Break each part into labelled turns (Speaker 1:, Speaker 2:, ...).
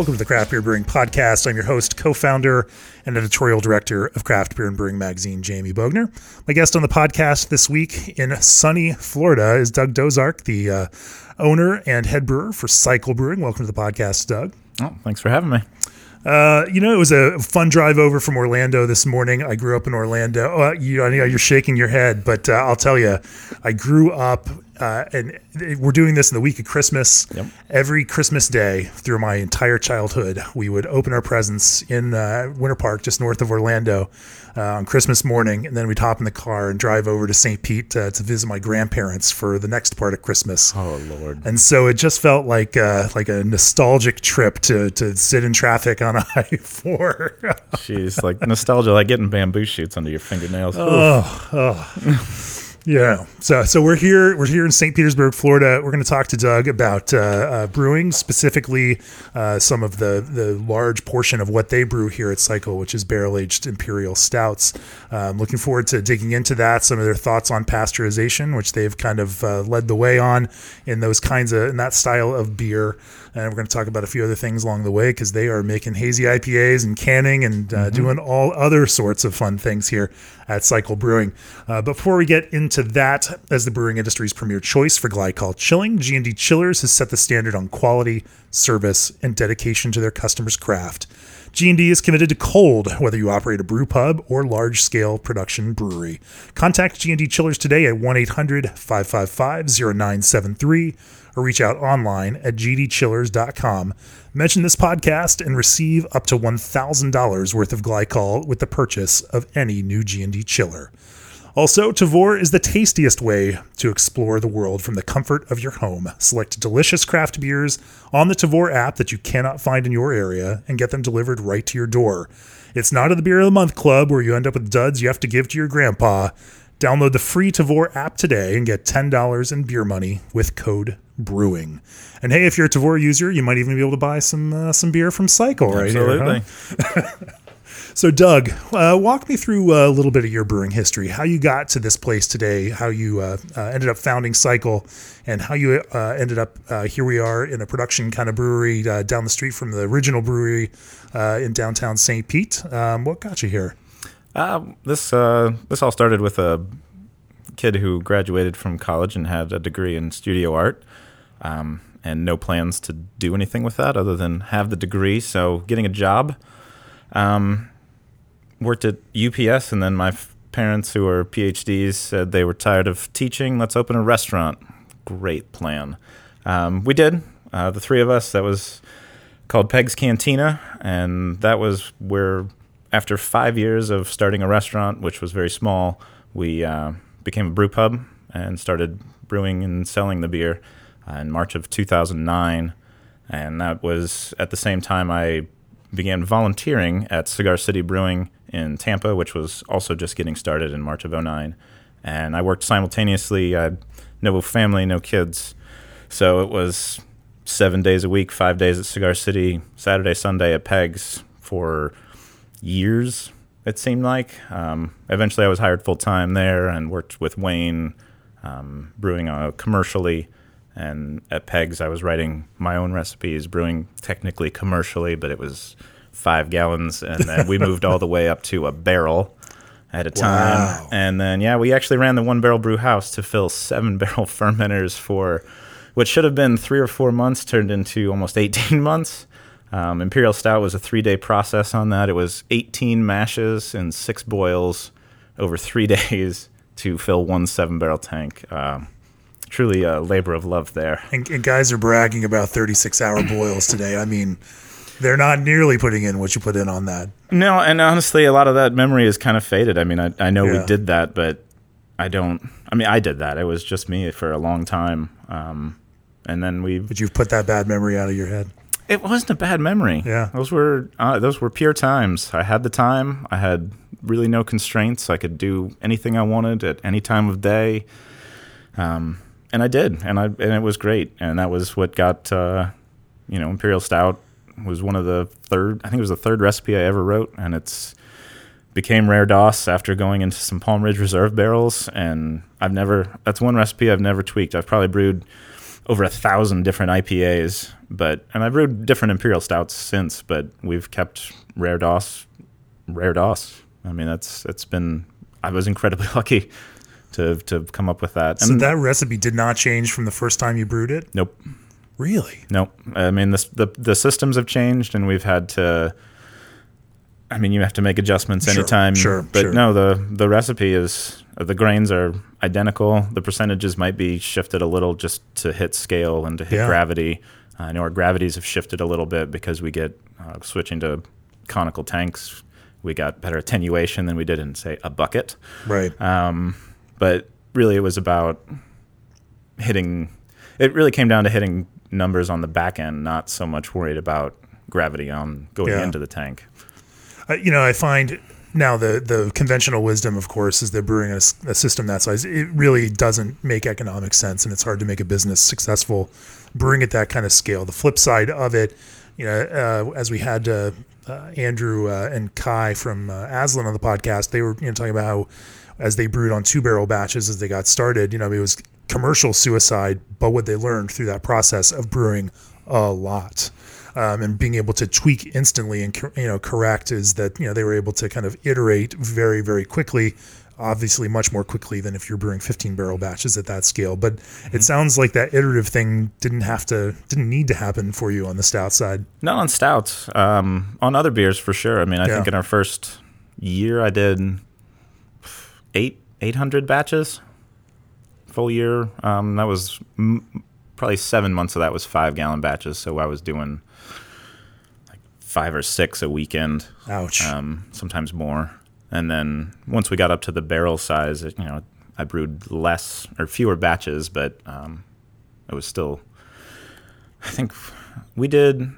Speaker 1: Welcome to the Craft Beer Brewing Podcast. I'm your host, co founder, and editorial director of Craft Beer and Brewing Magazine, Jamie Bogner. My guest on the podcast this week in sunny Florida is Doug Dozark, the uh, owner and head brewer for Cycle Brewing. Welcome to the podcast, Doug.
Speaker 2: Oh, thanks for having me.
Speaker 1: Uh, you know, it was a fun drive over from Orlando this morning. I grew up in Orlando. Uh, you, I know you're shaking your head, but uh, I'll tell you, I grew up, uh, and we're doing this in the week of Christmas.
Speaker 2: Yep.
Speaker 1: Every Christmas day through my entire childhood, we would open our presents in uh, Winter Park, just north of Orlando, uh, on Christmas morning, and then we'd hop in the car and drive over to St. Pete uh, to visit my grandparents for the next part of Christmas.
Speaker 2: Oh Lord!
Speaker 1: And so it just felt like uh, like a nostalgic trip to to sit in traffic on I four.
Speaker 2: Jeez, like nostalgia, like getting bamboo shoots under your fingernails.
Speaker 1: oh, oh. Yeah. So so we're here we're here in St. Petersburg, Florida. We're going to talk to Doug about uh, uh, brewing, specifically uh, some of the the large portion of what they brew here at Cycle, which is barrel aged imperial stouts. Um, looking forward to digging into that. Some of their thoughts on pasteurization, which they've kind of uh, led the way on in those kinds of in that style of beer. And we're going to talk about a few other things along the way because they are making hazy IPAs and canning and uh, mm-hmm. doing all other sorts of fun things here at Cycle Brewing. Uh, before we get into that, as the brewing industry's premier choice for glycol chilling, G&D Chillers has set the standard on quality, service, and dedication to their customers' craft. G&D is committed to cold, whether you operate a brew pub or large-scale production brewery. Contact G&D Chillers today at 1-800-555-0973 or reach out online at gdchillers.com. Mention this podcast and receive up to $1,000 worth of glycol with the purchase of any new G&D chiller. Also, Tavour is the tastiest way to explore the world from the comfort of your home. Select delicious craft beers on the Tavour app that you cannot find in your area and get them delivered right to your door. It's not a the beer of the month club where you end up with duds you have to give to your grandpa. Download the free Tavour app today and get $10 in beer money with code brewing. And hey, if you're a Tavour user, you might even be able to buy some uh, some beer from Cycle right
Speaker 2: Absolutely.
Speaker 1: here. Huh? so, Doug, uh, walk me through a little bit of your brewing history. How you got to this place today? How you uh, uh ended up founding Cycle, and how you uh, ended up uh, here. We are in a production kind of brewery down the street from the original brewery in downtown St. Pete. Um, what got you here?
Speaker 2: This this all started with a kid who graduated from college and had a degree in studio art um, and no plans to do anything with that other than have the degree. So getting a job. Um, worked at UPS, and then my f- parents, who are PhDs, said they were tired of teaching. Let's open a restaurant. Great plan. Um, we did. Uh, the three of us. That was called Peg's Cantina, and that was where, after five years of starting a restaurant, which was very small, we uh, became a brew pub and started brewing and selling the beer uh, in March of 2009. And that was at the same time I began volunteering at Cigar City Brewing in Tampa, which was also just getting started in March of 09. And I worked simultaneously. I had no family, no kids. So it was seven days a week, five days at Cigar City, Saturday, Sunday at Pegs for years, it seemed like. Um, eventually, I was hired full time there and worked with Wayne, um, brewing uh, commercially. And at Pegs, I was writing my own recipes, brewing technically commercially, but it was five gallons. And then we moved all the way up to a barrel at a time.
Speaker 1: Wow.
Speaker 2: And then, yeah, we actually ran the one barrel brew house to fill seven barrel fermenters for what should have been three or four months, turned into almost 18 months. Um, Imperial Stout was a three day process on that. It was 18 mashes and six boils over three days to fill one seven barrel tank. Um, truly a labor of love there.
Speaker 1: And, and guys are bragging about 36 hour boils today. I mean, they're not nearly putting in what you put in on that.
Speaker 2: No, and honestly, a lot of that memory is kind of faded. I mean, I, I know
Speaker 1: Yeah.
Speaker 2: we did that, but I don't. I mean, I did that. It was just me for a long time, um, and then we.
Speaker 1: But you've put that bad memory out of your head.
Speaker 2: It wasn't a bad memory.
Speaker 1: Yeah.
Speaker 2: those were uh, those were pure times. I had the time. I had really no constraints. I could do anything I wanted at any time of day. Um, and I did, and I and it was great. And that was what got uh, you know Imperial Stout was one of the third. I think it was the third recipe I ever wrote, and it's became rare DOS after going into some Palm Ridge Reserve barrels. And I've never that's one recipe I've never tweaked. I've probably brewed over a thousand different IPAs, but and I've brewed different imperial stouts since, but we've kept rare DOS, rare DOS. I mean, that's it's been. I was incredibly lucky to to come up with that.
Speaker 1: So that recipe did not change from the first time you brewed it.
Speaker 2: nope,
Speaker 1: Really?
Speaker 2: nope. I mean, the the the systems have changed, and we've had to. I mean, you have to make adjustments
Speaker 1: Sure,
Speaker 2: anytime.
Speaker 1: sure,
Speaker 2: but
Speaker 1: sure.
Speaker 2: no, the the recipe is the grains are identical. The percentages might be shifted a little just to hit scale and to hit
Speaker 1: Yeah.
Speaker 2: gravity. I know our gravities have shifted a little bit because we get uh, switching to conical tanks. We got better attenuation than we did in say a bucket.
Speaker 1: Right.
Speaker 2: Um, but really, it was about hitting. It really came down to hitting numbers on the back end, not so much worried about gravity on going
Speaker 1: Yeah.
Speaker 2: into the tank.
Speaker 1: You know, I find now the the conventional wisdom, of course, is that brewing a system that size it really doesn't make economic sense, and it's hard to make a business successful brewing at that kind of scale. The flip side of it, you know, uh, as we had uh, uh, Andrew uh, and Kai from uh, Aslan on the podcast, they were you know talking about how as they brewed on two barrel batches as they got started, you know, it was commercial suicide, but what they learned through that process of brewing a lot um, and being able to tweak instantly and you know correct is that you know they were able to kind of iterate very very quickly obviously much more quickly than if you're brewing 15 barrel batches at that scale but it sounds like that iterative thing didn't have to didn't need to happen for you on the stout side
Speaker 2: Not on stouts. Um, on other beers for sure. I mean, I
Speaker 1: Yeah.
Speaker 2: think in our first year, I did eight eight hundred batches. Full year. Um, that was m- probably seven months of that was five gallon batches. So I was doing five or six a weekend.
Speaker 1: ouch
Speaker 2: um, sometimes more. And then once we got up to the barrel size, it, you know, I brewed less or fewer batches, but um, it was still. I think we did.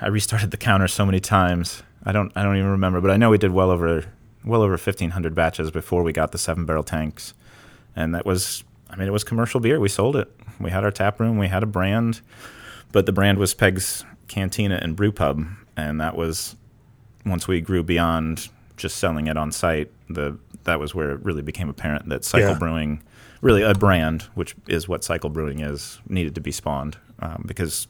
Speaker 2: I restarted the counter so many times. I don't. I don't even remember, but I know we did well over well over fifteen hundred batches before we got the seven barrel tanks, and that was. I mean, it was commercial beer. We sold it. We had our tap room. We had a brand, but the brand was Peg's Cantina and Brew Pub, and that was once we grew beyond just selling it on site, the that was where it really became apparent that Cycle
Speaker 1: Yeah.
Speaker 2: Brewing, really a brand, which is what Cycle Brewing is, needed to be spawned um, because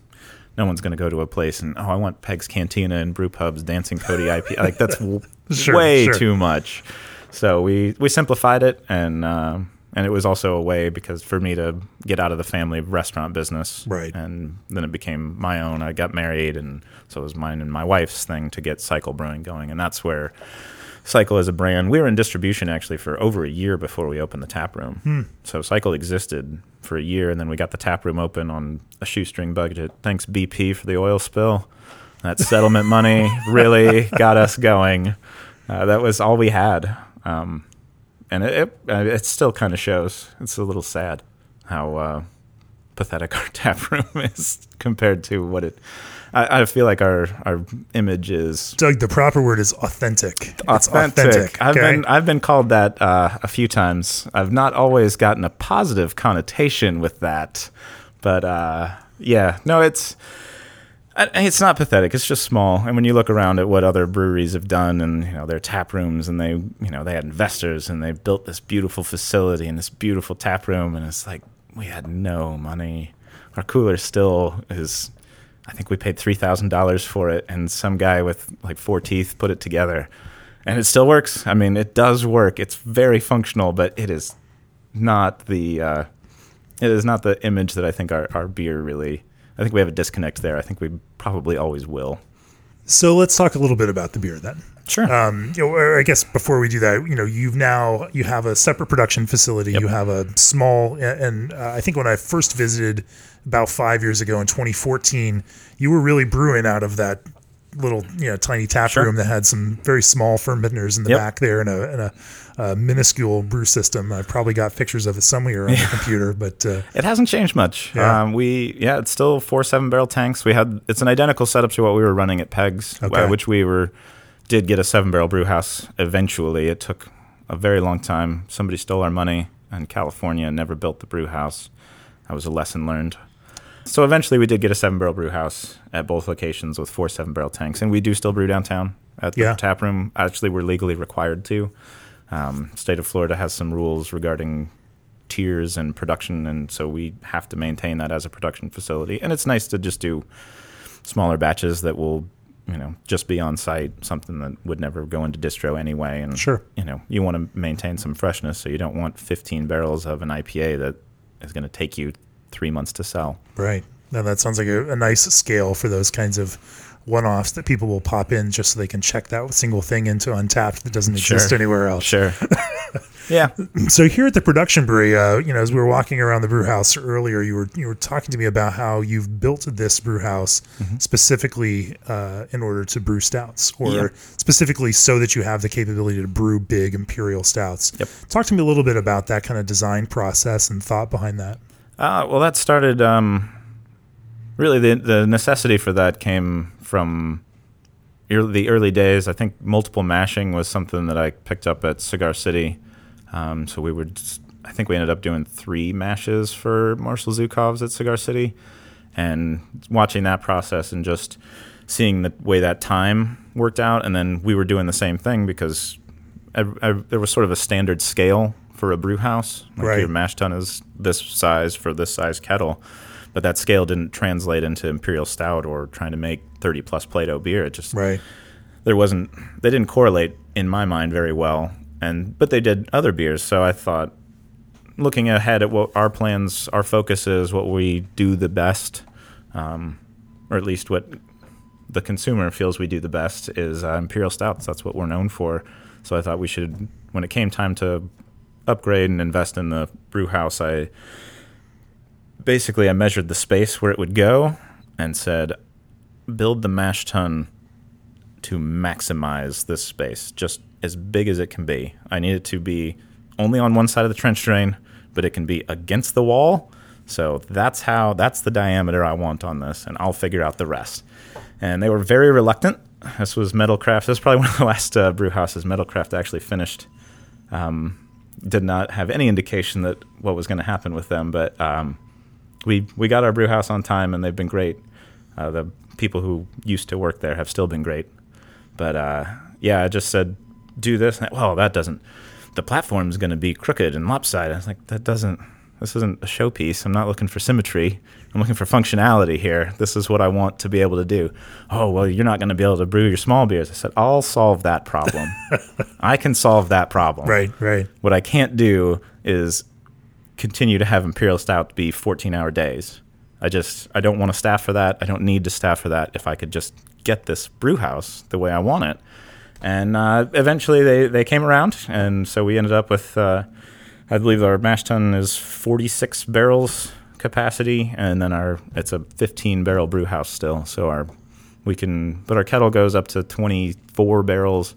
Speaker 2: no one's going to go to a place and oh, I want Peg's Cantina and Brew Pub's Dancing Cody IP. Like that's w-
Speaker 1: Sure,
Speaker 2: way
Speaker 1: sure.
Speaker 2: too much. So we we simplified it and. um and it was also a way because for me to get out of the family restaurant business,
Speaker 1: Right.
Speaker 2: And then it became my own. I got married, and so it was mine and my wife's thing to get Cycle Brewing going, and that's where Cycle as a brand. We were in distribution actually for over a year before we opened the tap room. So Cycle existed for a year, and then we got the tap room open on a shoestring budget. Thanks BP for the oil spill. That settlement money really got us going. Uh, that was all we had, um, and it it, it still kind of shows. It's a little sad how uh, pathetic our tap room is compared to what it. I, I feel like our our image is
Speaker 1: doug the proper word is authentic it's
Speaker 2: authentic. I've
Speaker 1: okay?
Speaker 2: been I've been called that uh, a few times. I've not always gotten a positive connotation with that, but uh, yeah, no, it's it's not pathetic. It's just small. And when you look around at what other breweries have done, and you know their tap rooms, and they you know they had investors, and they built this beautiful facility and this beautiful tap room, and it's like we had no money. Our cooler still is. I think we paid three thousand dollars for it, and some guy with like four teeth put it together, and it still works. I mean, it does work. It's very functional, but it is not the uh, it is not the image that I think our, our beer really. I think we have a disconnect there. I think we probably always will.
Speaker 1: so let's talk a little bit about the beer then
Speaker 2: Sure.
Speaker 1: um, you know, or I guess before we do that, you know, you've now you have a separate production facility. You have a small, and uh, I think when I first visited about five years ago in 2014, you were really brewing out of that little, you know, tiny tap
Speaker 2: Sure.
Speaker 1: room that had some very small fermenters in the
Speaker 2: Yep.
Speaker 1: back there and a, and a, uh minuscule brew system. I probably got pictures of it somewhere on the computer, but uh,
Speaker 2: It hasn't changed much.
Speaker 1: Yeah.
Speaker 2: Um, we yeah, it's still four seven barrel tanks. We had it's an identical setup to what we were running at Pegs,
Speaker 1: Okay.
Speaker 2: which we were did get a seven barrel brew house eventually. It took a very long time. Somebody stole our money in California and never built the brew house. That was a lesson learned. So eventually we did get a seven barrel brew house at both locations with four seven barrel tanks, and we do still brew downtown at the
Speaker 1: Yeah.
Speaker 2: tap room. Actually, we're legally required to. Um, state of Florida has some rules regarding tiers and production, and so we have to maintain that as a production facility. And it's nice to just do smaller batches that will, you know, just be on site, something that would never go into distro anyway. And
Speaker 1: Sure.
Speaker 2: you know, you want to maintain some freshness, so you don't want 15 barrels of an IPA that is going to take you three months to sell.
Speaker 1: right. Now that sounds like a, a nice scale for those kinds of one-offs that people will pop in just so they can check that single thing into Untappd that doesn't exist
Speaker 2: Sure.
Speaker 1: anywhere else.
Speaker 2: Sure. yeah.
Speaker 1: So here at the production brewery, uh, you know, as we were walking around the brew house earlier, you were you were talking to me about how you've built this brew house specifically uh, in order to brew stouts, or
Speaker 2: Yeah.
Speaker 1: specifically so that you have the capability to brew big imperial stouts.
Speaker 2: Yep.
Speaker 1: Talk to me a little bit about that kind of design process and thought behind that.
Speaker 2: Uh, well, that started. Um, really, the the necessity for that came from the early days. I think multiple mashing was something that I picked up at Cigar City. Um, so we would. I think we ended up doing three mashes for Marshal Zhukov's at Cigar City, and watching that process and just seeing the way that time worked out, and then we were doing the same thing because I, I, there was sort of a standard scale for a brew house. Like
Speaker 1: Right.
Speaker 2: your mash tun is this size for this size kettle, but that scale didn't translate into imperial stout or trying to make 30 plus Plato beer. It just
Speaker 1: Right.
Speaker 2: there wasn't they didn't correlate in my mind very well, and but they did other beers. So I thought, looking ahead at what our plans, our focus is, what we do the best, um, or at least what the consumer feels we do the best is uh, imperial stouts. That's what we're known for. So I thought we should, when it came time to upgrade and invest in the brew house, I basically I measured the space where it would go and said, build the mash tun to maximize this space, just as big as it can be. I need it to be only on one side of the trench drain, but it can be against the wall. So that's how that's the diameter I want on this, and I'll figure out the rest. And they were very reluctant. This was Metalcraft. This is probably one of the last uh, brew houses Metalcraft actually finished. Um, did not have any indication that what was going to happen with them, but um, we we got our brew house on time, and they've been great. Uh, the people who used to work there have still been great. But uh, yeah, I just said, do this. And, well, that doesn't. The platform's going to be crooked and lopsided. I was like, that doesn't. This isn't a showpiece. I'm not looking for symmetry. I'm looking for functionality here. This is what I want to be able to do. Oh, well, you're not going to be able to brew your small beers. I said, I'll solve that problem. I can solve that problem.
Speaker 1: Right. Right.
Speaker 2: What I can't do is continue to have imperial stout be 14 hour days. I just I don't want to staff for that. I don't need to staff for that. If I could just get this brew house the way I want it, and uh, eventually they they came around, and so we ended up with uh, I believe our mash tun is 46 barrels capacity, and then our it's a 15 barrel brew house still. So our we can but our kettle goes up to 24 barrels.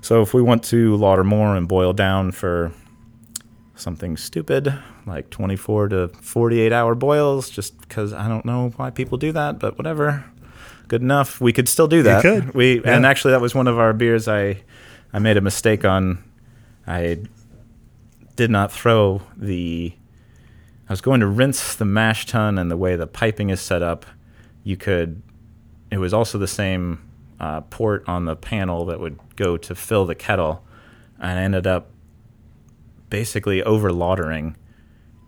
Speaker 2: So if we want to lauter more and boil down for something stupid like 24 to 48 hour boils just because I don't know why people do that, but whatever. Good enough. We could still do that.
Speaker 1: could,
Speaker 2: We and actually that was one of our beers I I made a mistake on. I did not throw the I was going to rinse the mash tun and the way the piping is set up, you could it was also the same uh, port on the panel that would go to fill the kettle and I ended up basically over lautering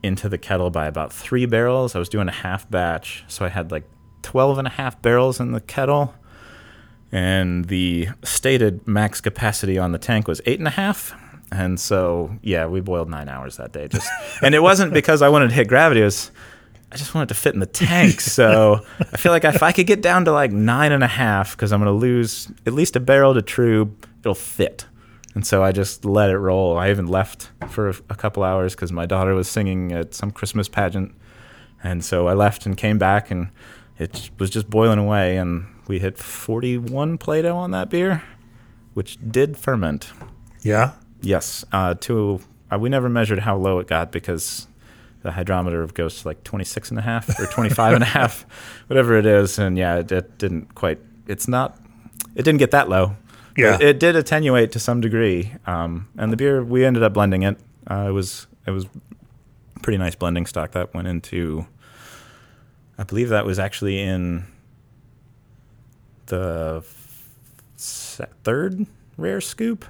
Speaker 2: into the kettle by about three barrels. I was doing a half batch, so I had like 12 and a half barrels in the kettle. And the stated max capacity on the tank was eight and a half. And so, yeah, we boiled nine hours that day. Just, and it wasn't because I wanted to hit gravity. It was, I just wanted to fit in the tank. So I feel like if I could get down to like nine and a half, because I'm going to lose at least a barrel to trub, it'll fit. And so I just let it roll. I even left for a, a couple hours because my daughter was singing at some Christmas pageant. And so I left and came back, and it was just boiling away. And we hit 41 Plato on that beer, which did ferment.
Speaker 1: Yeah.
Speaker 2: Yes. Uh, to uh, we never measured how low it got because the hydrometer goes to like 26 and a half or 25 and a half, whatever it is. And yeah, it, it didn't quite. It's not. It didn't get that low.
Speaker 1: Yeah.
Speaker 2: It, it did attenuate to some degree. Um, and the beer we ended up blending it. Uh, it was it was pretty nice blending stock that went into. I believe that was actually in the third rare scoop.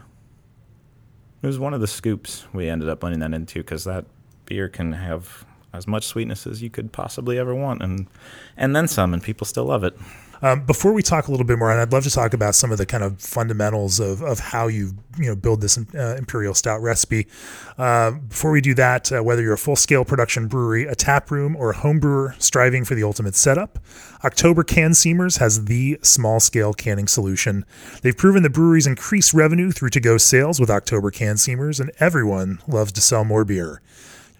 Speaker 2: It was one of the scoops we ended up blending that into because that beer can have as much sweetness as you could possibly ever want, and and then some, and people still love it.
Speaker 1: Um, before we talk a little bit more, and I'd love to talk about some of the kind of fundamentals of, of how you you know build this uh, imperial stout recipe. Uh, before we do that, uh, whether you're a full scale production brewery, a tap room, or a home brewer striving for the ultimate setup, Oktober Can Seamers has the small scale canning solution. They've proven the breweries increase revenue through to go sales with Oktober Can Seamers, and everyone loves to sell more beer.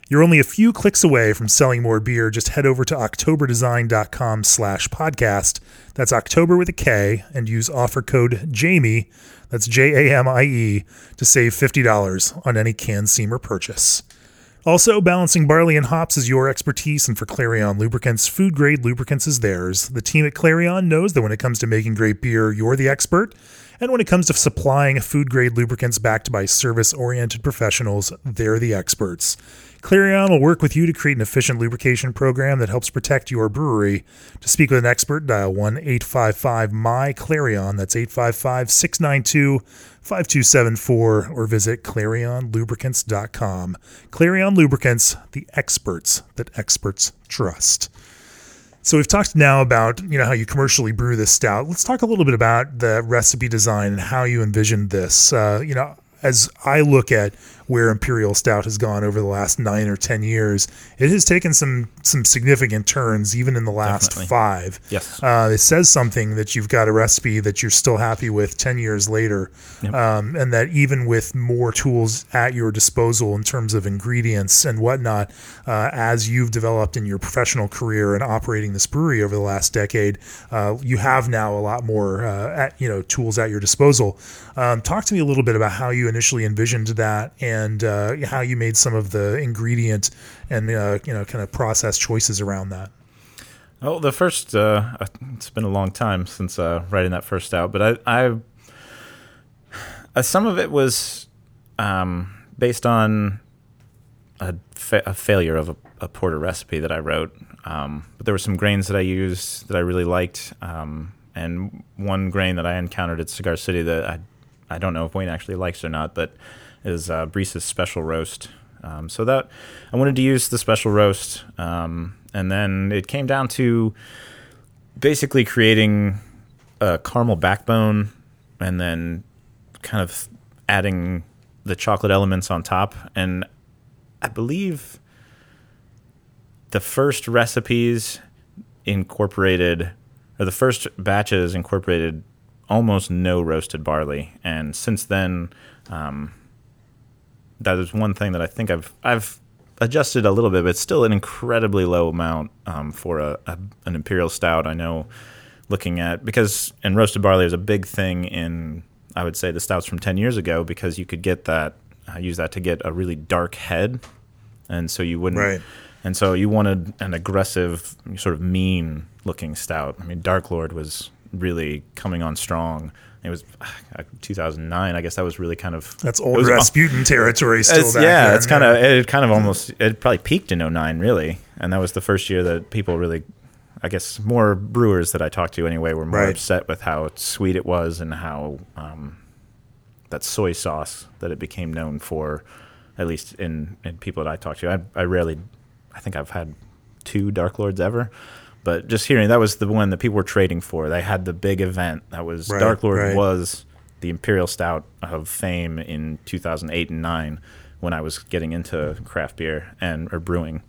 Speaker 1: You're only a few clicks away from selling more beer. Just head over to oktoberdesign.com slash podcast. That's Oktober with a K and use offer code JAMIE, that's J A M I E, to save $50 on any can seamer purchase. Also, balancing barley and hops is your expertise, and for Clarion Lubricants, food grade lubricants is theirs. The team at Clarion knows that when it comes to making great beer, you're the expert. And when it comes to supplying food grade lubricants backed by service oriented professionals, they're the experts. Clarion will work with you to create an efficient lubrication program that helps protect your brewery. To speak with an expert, dial 1 855 MY Clarion. That's 855 692 5274 or visit clarionlubricants.com. Clarion Lubricants, the experts that experts trust. So we've talked now about you know how you commercially brew this stout. Let's talk a little bit about the recipe design and how you envisioned this. Uh, you know, as I look at where Imperial Stout has gone over the last nine or ten years, it has taken some some significant turns, even in the last
Speaker 2: Definitely.
Speaker 1: five.
Speaker 2: Yes.
Speaker 1: Uh, it says something that you've got a recipe that you're still happy with 10 years later. Um, and that even with more tools at your disposal in terms of ingredients and whatnot, uh, as you've developed in your professional career and operating this brewery over the last decade, uh, you have now a lot more uh, at, you know tools at your disposal. Um, talk to me a little bit about how you initially envisioned that and uh, how you made some of the ingredient and uh, you know kind of process choices around that.
Speaker 2: Oh, the first. Uh, it's been a long time since uh, writing that first out, but I, I uh, some of it was um, based on a, fa- a failure of a, a porter recipe that I wrote. Um, but there were some grains that I used that I really liked, um, and one grain that I encountered at Cigar City that I I don't know if Wayne actually likes or not, but is uh, Briess special roast. Um, so that I wanted to use the special roast, um, and then it came down to basically creating a caramel backbone, and then kind of adding the chocolate elements on top. And I believe the first recipes incorporated, or the first batches incorporated almost no roasted barley, and since then, um, that is one thing that I think I've I've adjusted a little bit, but it's still an incredibly low amount um, for a, a an imperial stout. I know, looking at because and roasted barley is a big thing in I would say the stouts from ten years ago because you could get that uh, use that to get a really dark head, and so you wouldn't.
Speaker 1: Right.
Speaker 2: And so you wanted an aggressive, sort of mean looking stout. I mean, Dark Lord was really coming on strong. It was uh, 2009. I guess that was really kind of
Speaker 1: That's old
Speaker 2: was-
Speaker 1: Rasputin territory still
Speaker 2: it's- yeah,
Speaker 1: there.
Speaker 2: it's kind of it kind of almost it probably peaked in 09 really, and that was the first year that people really, I guess, more brewers that I talked to anyway were more
Speaker 1: Right.
Speaker 2: upset with how sweet it was and how um, that soy sauce that it became known for, at least in, in people that I talked to. I, I rarely, I think I've had two Dark Lords ever. But just hearing that was the one that people were trading for. They had the big event that was
Speaker 1: Right,
Speaker 2: Dark Lord
Speaker 1: right.
Speaker 2: was the Imperial Stout of fame in 2008 and 9 when I was getting into craft beer and or brewing.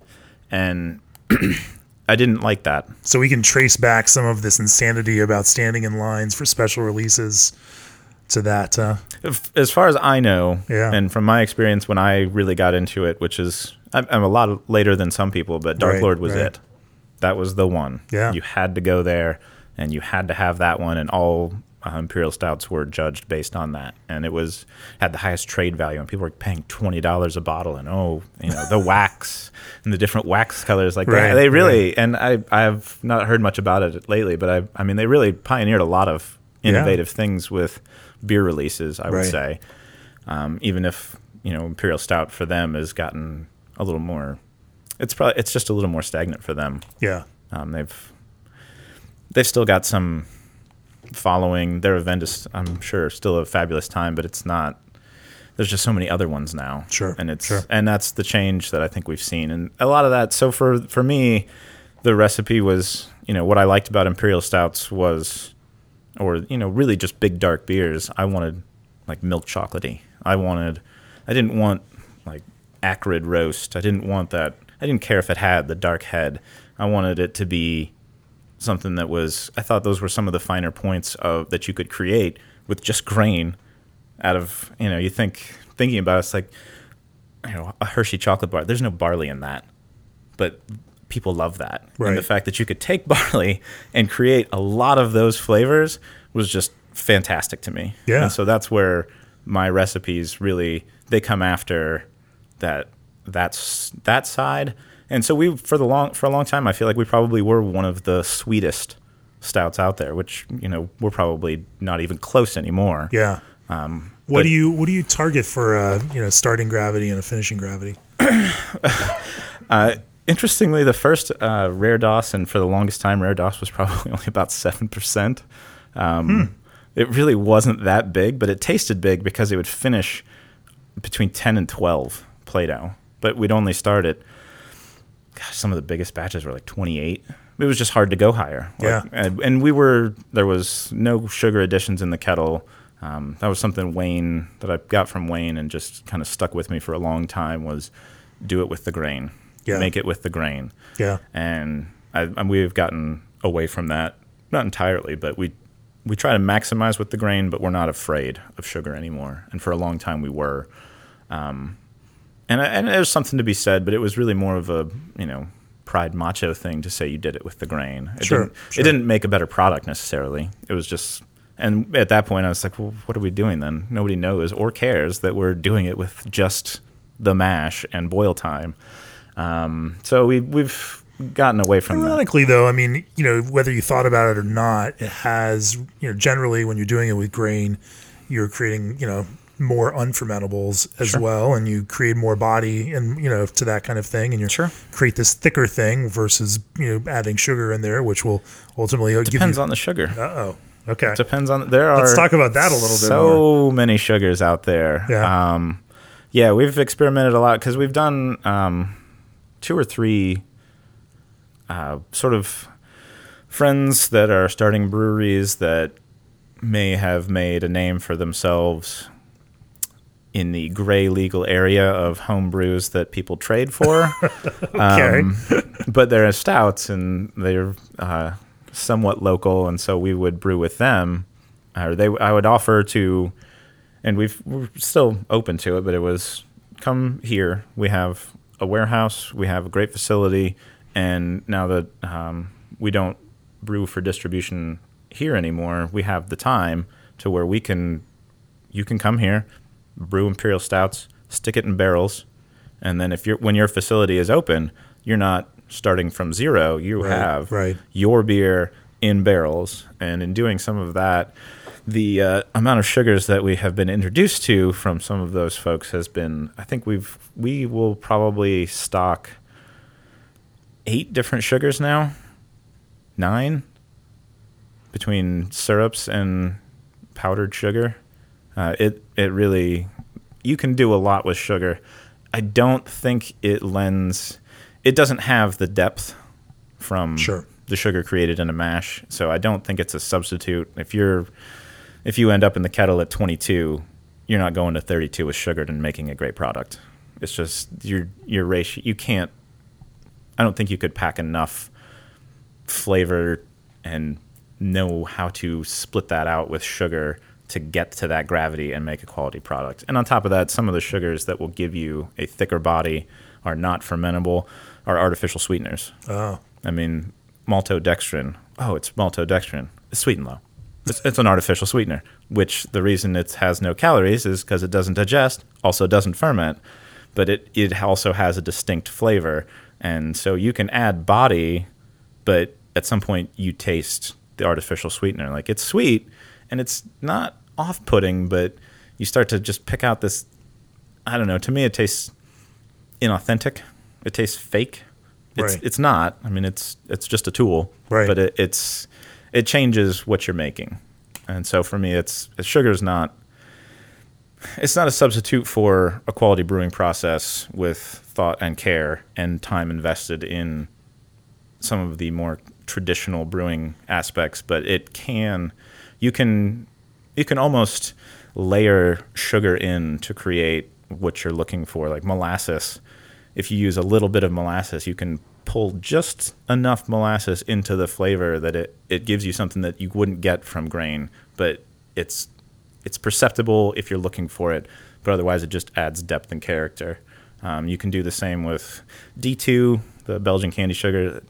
Speaker 2: And I didn't like that.
Speaker 1: so we can trace back some of this insanity about standing in lines for special releases to that. Uh,
Speaker 2: As far as I know,
Speaker 1: Yeah.
Speaker 2: and from my experience when I really got into it, which is I'm, I'm a lot later than some people, but Dark
Speaker 1: Right,
Speaker 2: Lord was
Speaker 1: right.
Speaker 2: it. That was the one.
Speaker 1: Yeah.
Speaker 2: you had to go there. and you had to have that one, and all uh, imperial stouts were judged based on that, and it was had the highest trade value, and people were paying twenty dollars a bottle, and oh, you know, the wax and the different wax colors like
Speaker 1: Right,
Speaker 2: that. They really, and I I've not heard much about it lately, but I I mean they really pioneered a lot of
Speaker 1: Yeah.
Speaker 2: innovative things with beer releases. I would
Speaker 1: Right.
Speaker 2: say, um, even if you know imperial stout for them has gotten a little more. It's probably it's just a little more stagnant for them.
Speaker 1: Yeah.
Speaker 2: Um, they've they've still got some following. Their event is, I'm sure, still a fabulous time, but it's not. There's just so many other ones now.
Speaker 1: Sure,
Speaker 2: and it's
Speaker 1: sure.
Speaker 2: and that's the change that I think we've seen, and a lot of that. So for for me, the recipe was, you know, what I liked about imperial stouts was, or you know, really just big dark beers. I wanted like milk chocolatey. I wanted. I didn't want like acrid roast. I didn't want that. I didn't care if it had the dark head. I wanted it to be something that was. I thought those were some of the finer points of that you could create with just grain. Out of you know, you think thinking about it, it's like you know a Hershey chocolate bar. There's no barley in that, but people love that. And
Speaker 1: Right.
Speaker 2: the fact that you could take barley and create a lot of those flavors was just fantastic to me.
Speaker 1: Yeah.
Speaker 2: And so that's where my recipes really they come after that that's that side. And so we for the long for a long time I feel like we probably were one of the sweetest stouts out there, which, you know, we're probably not even close anymore.
Speaker 1: Yeah.
Speaker 2: Um,
Speaker 1: What
Speaker 2: but-
Speaker 1: do you what do you target for uh, you know starting gravity and a finishing gravity?
Speaker 2: Uh, interestingly, the first uh, Rare DOS, and for the longest time, Rare DOS was probably only about 7%. Um, It really wasn't that big, but it tasted big because it would finish between 10 and 12 Plato. But we'd only start at, gosh, some of the biggest batches were like 28. It was just hard to go higher. Like,
Speaker 1: Yeah.
Speaker 2: And, and we were, there was no sugar additions in the kettle. Um, that was something Wayne, that I got from Wayne and just kind of stuck with me for a long time was do it with the grain.
Speaker 1: Yeah.
Speaker 2: Make it with the grain
Speaker 1: Yeah.
Speaker 2: and, I, and we've gotten away from that not entirely but we we try to maximize with the grain but we're not afraid of sugar anymore and for a long time we were um, and and there's something to be said but it was really more of a you know pride macho thing to say you did it with the grain it
Speaker 1: Sure,
Speaker 2: didn't,
Speaker 1: sure.
Speaker 2: it didn't make a better product necessarily it was just and at that point I was like well what are we doing then nobody knows or cares that we're doing it with just the mash and boil time um, so we we've gotten away from that.
Speaker 1: Ironically, though, I mean, you know, whether you thought about it or not, it has, you know, generally when you're doing it with grain, you're creating, you know, more unfermentables as
Speaker 2: Sure.
Speaker 1: well, and you create more body and you know to that kind of thing, and you
Speaker 2: Sure.
Speaker 1: create this thicker thing versus you know adding sugar in there, which will ultimately give
Speaker 2: Depends
Speaker 1: you.
Speaker 2: on the sugar.
Speaker 1: oh. Okay.
Speaker 2: Depends on there are.
Speaker 1: Let's talk about that a little bit
Speaker 2: So many sugars out there.
Speaker 1: Yeah.
Speaker 2: Um, yeah, we've experimented a lot because we've done um, two or three uh, sort of friends that are starting breweries that may have made a name for themselves in the gray legal area of home brews that people trade for.
Speaker 1: Okay.
Speaker 2: Um, but they're stouts and they're uh, somewhat local, and so we would brew with them. Or they, I would offer to, and we've, we're still open to it, but it was come here. We have a warehouse, we have a great facility, and now that um, we don't brew for distribution here anymore, we have the time to where we can, you can come here, brew imperial stouts, stick it in barrels, and then if you're when your facility is open, you're not starting from zero. You
Speaker 1: Right,
Speaker 2: have
Speaker 1: right.
Speaker 2: your beer in barrels, and in doing some of that, the uh, amount of sugars that we have been introduced to from some of those folks has been. I think we've we will probably stock eight different sugars now, nine between syrups and powdered sugar. Uh, it it really you can do a lot with sugar. I don't think it lends. It doesn't have the depth from
Speaker 1: Sure.
Speaker 2: the sugar created in a mash. So I don't think it's a substitute. If you're if you end up in the kettle at 22, you're not going to 32 with sugar and making a great product. It's just your your ratio. You can't. I don't think you could pack enough flavor and know how to split that out with sugar to get to that gravity and make a quality product. And on top of that, some of the sugars that will give you a thicker body are not fermentable, are artificial sweeteners.
Speaker 1: Oh.
Speaker 2: I mean, maltodextrin oh, it's maltodextrin. It's sweet and low. It's, it's an artificial sweetener, which the reason it has no calories is because it doesn't digest, also doesn't ferment, but it, it also has a distinct flavor. And so you can add body, but at some point you taste the artificial sweetener. Like it's sweet and it's not off putting, but you start to just pick out this. I don't know. To me, it tastes inauthentic. It tastes fake. It's
Speaker 1: Right.
Speaker 2: it's not. I mean, it's it's just a tool.
Speaker 1: Right.
Speaker 2: But it, it's it changes what you're making, and so for me, it's sugar's not. It's not a substitute for a quality brewing process with thought and care and time invested in some of the more traditional brewing aspects, but it can you can you can almost layer sugar in to create what you're looking for, like molasses. If you use a little bit of molasses, you can pull just enough molasses into the flavor that it, it gives you something that you wouldn't get from grain, but it's it's perceptible if you're looking for it, but otherwise it just adds depth and character. Um, you can do the same with D2, the Belgian candy sugar,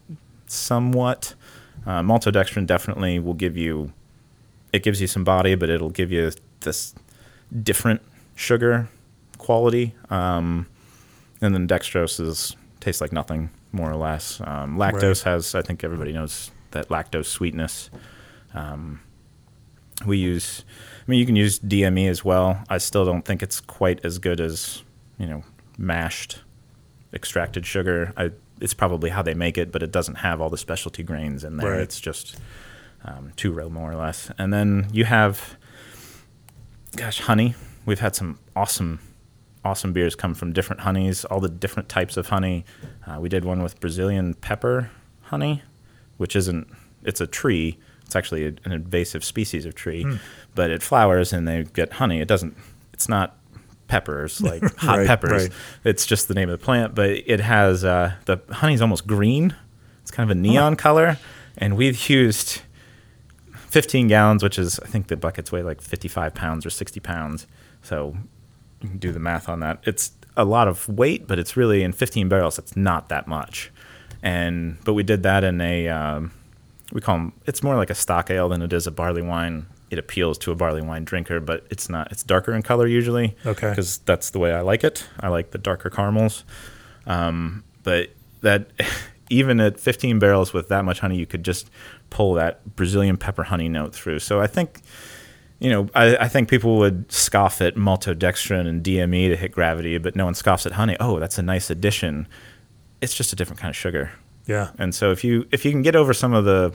Speaker 2: somewhat. Uh, maltodextrin definitely will give you, it gives you some body, but it'll give you this different sugar quality. Um, and then dextrose is tastes like nothing, more or less. Um, lactose has, I think everybody knows that lactose sweetness. Um, we use, I mean, you can use DME as well. I still don't think it's quite as good as, you know, mashed extracted sugar. I, it's probably how they make it, but it doesn't have all the specialty grains in there.
Speaker 1: Right.
Speaker 2: It's just um, two row more or less. And then you have, gosh, honey. We've had some awesome, awesome beers come from different honeys, all the different types of honey. Uh, we did one with Brazilian pepper honey, which isn't, it's a tree. It's actually a, an invasive species of tree, but it flowers and they get honey. It doesn't, it's not peppers like hot
Speaker 1: Right,
Speaker 2: peppers.
Speaker 1: right.
Speaker 2: It's just the name of the plant, but it has, uh, the honey's almost green. It's kind of a neon color. And we've used 15 gallons, which is, I think the buckets weigh like 55 pounds or 60 pounds. So you can do the math on that. It's a lot of weight, but it's really in 15 barrels, it's not that much. And, but we did that in a, um, we call them, it's more like a stock ale than it is a barley wine. It appeals to a barley wine drinker, but it's not, it's darker in color usually.
Speaker 1: Okay.
Speaker 2: Because that's the way I like it. I like the darker caramels. Um, but that, even at 15 barrels with that much honey, you could just pull that Brazilian pepper honey note through. So I think, you know, I, I think people would scoff at maltodextrin and DME to hit gravity, but no one scoffs at honey. Oh, that's a nice addition. It's just a different kind of sugar.
Speaker 1: Yeah.
Speaker 2: And so if you if you can get over some of the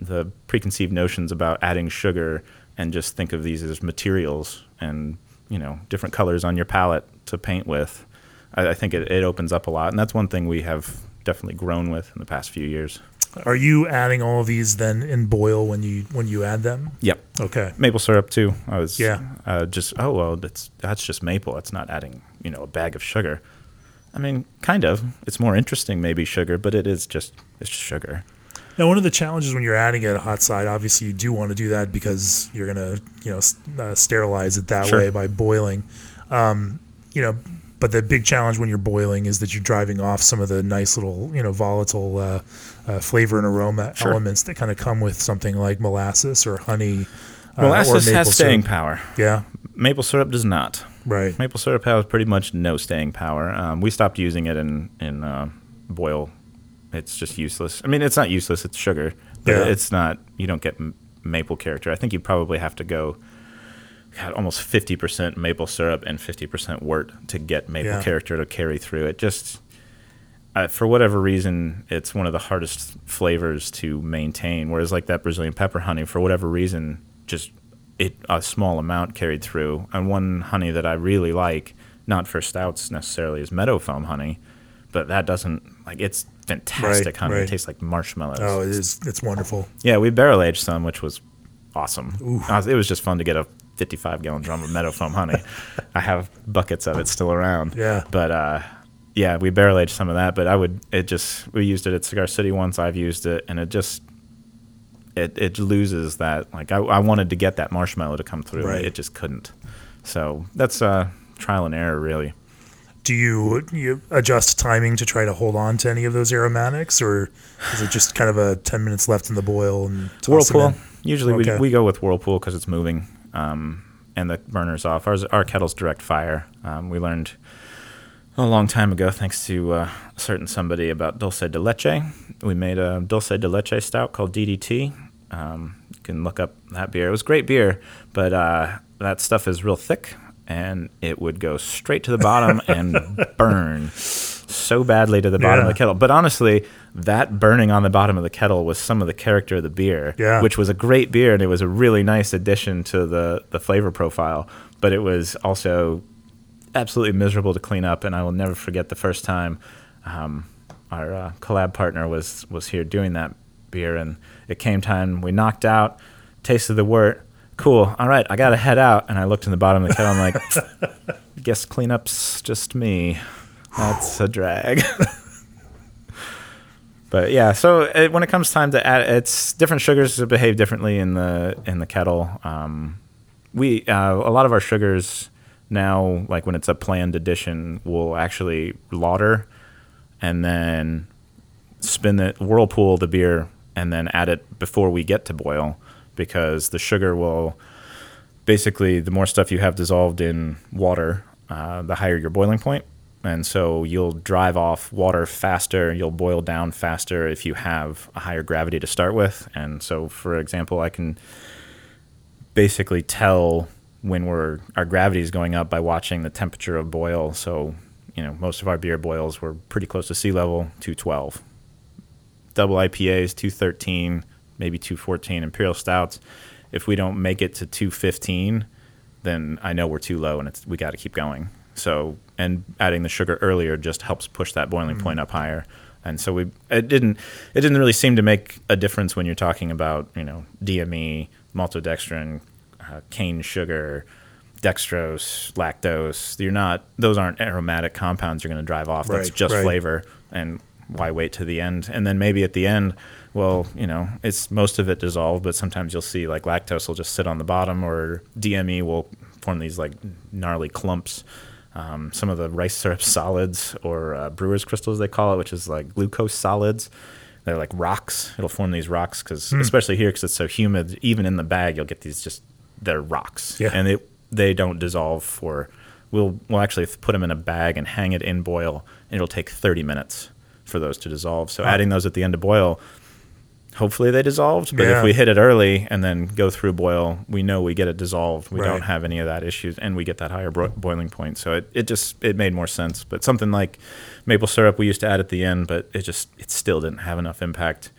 Speaker 2: the preconceived notions about adding sugar and just think of these as materials and you know different colors on your palette to paint with, I, I think it, it opens up a lot. And that's one thing we have definitely grown with in the past few years.
Speaker 1: Are you adding all of these then in boil when you when you add them?
Speaker 2: Yep.
Speaker 1: Okay.
Speaker 2: Maple syrup too. I was
Speaker 1: Yeah.
Speaker 2: uh, just oh well that's that's just maple. It's not adding you know a bag of sugar. I mean, kind of. It's more interesting maybe sugar, but it is just it's just sugar.
Speaker 1: Now, one of the challenges when you're adding it at hot side, obviously you do want to do that because you're gonna, you know, uh, sterilize it that
Speaker 2: Sure.
Speaker 1: way by boiling. Um, you know, but the big challenge when you're boiling is that you're driving off some of the nice little, you know, volatile uh, uh, flavor and aroma
Speaker 2: Sure.
Speaker 1: elements that kind of come with something like molasses or honey. uh, or
Speaker 2: Molasses
Speaker 1: maple
Speaker 2: has staying
Speaker 1: syrup.
Speaker 2: power.
Speaker 1: Yeah.
Speaker 2: Maple syrup does not.
Speaker 1: Right.
Speaker 2: Maple syrup has pretty much no staying power. Um, we stopped using it in in uh, boil. It's just useless. I mean, it's not useless. It's sugar, but
Speaker 1: Yeah.
Speaker 2: it's not. You don't get m- maple character. I think you probably have to go. God, almost fifty percent maple syrup and fifty percent wort to get maple
Speaker 1: Yeah.
Speaker 2: character to carry through. It just, uh, for whatever reason, it's one of the hardest flavors to maintain. Whereas like that Brazilian pepper honey, for whatever reason, just it a small amount carried through. And one honey that I really like, not for stouts necessarily, is meadow foam honey, but that doesn't like it's fantastic
Speaker 1: Right,
Speaker 2: honey.
Speaker 1: right.
Speaker 2: It tastes like marshmallows.
Speaker 1: Oh, it is. It's wonderful.
Speaker 2: Yeah, we barrel aged some, which was awesome. I it was just fun to get a 55 gallon drum of meadow foam honey. I have buckets of it still around.
Speaker 1: Yeah.
Speaker 2: But uh, yeah, we barrel aged some of that. But I would it just we used it at Cigar City once. I've used it, and it just it it loses that like I, I wanted to get that marshmallow to come through.
Speaker 1: Right.
Speaker 2: It just couldn't. So that's uh, trial and error really.
Speaker 1: do you you adjust timing to try to hold on to any of those aromatics, or is it just kind of a ten minutes left in the boil and
Speaker 2: Whirlpool. Usually
Speaker 1: Okay.
Speaker 2: we, we go with Whirlpool because it's moving um, and the burner's off. Ours, our kettle's direct fire. Um, we learned a long time ago, thanks to uh, a certain somebody, about dulce de leche. We made a dulce de leche stout called DDT. Um, you can look up that beer. It was great beer, but uh, that stuff is real thick and it would go straight to the bottom and burn so badly to the bottom
Speaker 1: Yeah.
Speaker 2: of the kettle. But honestly, that burning on the bottom of the kettle was some of the character of the beer,
Speaker 1: Yeah.
Speaker 2: which was a great beer and it was a really nice addition to the, the flavor profile. But it was also absolutely miserable to clean up. And I will never forget the first time um, our uh, collab partner was, was here doing that beer. And it came time, we knocked out, tasted the wort. Cool. All right, I got to head out. And I looked in the bottom of the kettle. I'm like, guess cleanup's just me. That's a drag. but yeah, so it, when it comes time to add, it's different sugars behave differently in the in the kettle. Um, we uh, a lot of our sugars now, like when it's a planned addition, will actually lauter and then spin the whirlpool the beer and then add it before we get to boil because the sugar will basically the more stuff you have dissolved in water, uh, the higher your boiling point. And so you'll drive off water faster, you'll boil down faster if you have a higher gravity to start with. And so, for example, I can basically tell when we're our gravity is going up by watching the temperature of boil. So, you know, most of our beer boils were pretty close to sea level, 212. Double IPAs, 213, maybe 214. Imperial stouts, if we don't make it to 215, then I know we're too low and it's we got to keep going. So, and adding the sugar earlier just helps push that boiling point up higher. And so we it didn't it didn't really seem to make a difference when you're talking about you know DME, maltodextrin, uh, cane sugar, dextrose, lactose. You're not those aren't aromatic compounds you're going to drive off. That's
Speaker 1: Right,
Speaker 2: just
Speaker 1: right.
Speaker 2: flavor. And why wait to the end? And then maybe at the end, well, you know, it's most of it dissolved, but sometimes you'll see like lactose will just sit on the bottom, or DME will form these like gnarly clumps. Um, some of the rice syrup solids or uh, brewer's crystals they call it, which is like glucose solids. They're like rocks. It'll form these rocks because,
Speaker 1: Hmm.
Speaker 2: especially here, because it's so humid. Even in the bag, you'll get these just they're rocks,
Speaker 1: Yeah.
Speaker 2: and it they don't dissolve for. We'll we'll actually put them in a bag and hang it in boil, and it'll take 30 minutes for those to dissolve. So adding those at the end of boil, hopefully they dissolved. But
Speaker 1: Yeah.
Speaker 2: if we hit it early and then go through boil, we know we get it dissolved. We
Speaker 1: Right.
Speaker 2: don't have any of that issues, and we get that higher bro- boiling point. So it, it just it made more sense. But something like maple syrup we used to add at the end, but it just it still didn't have enough impact.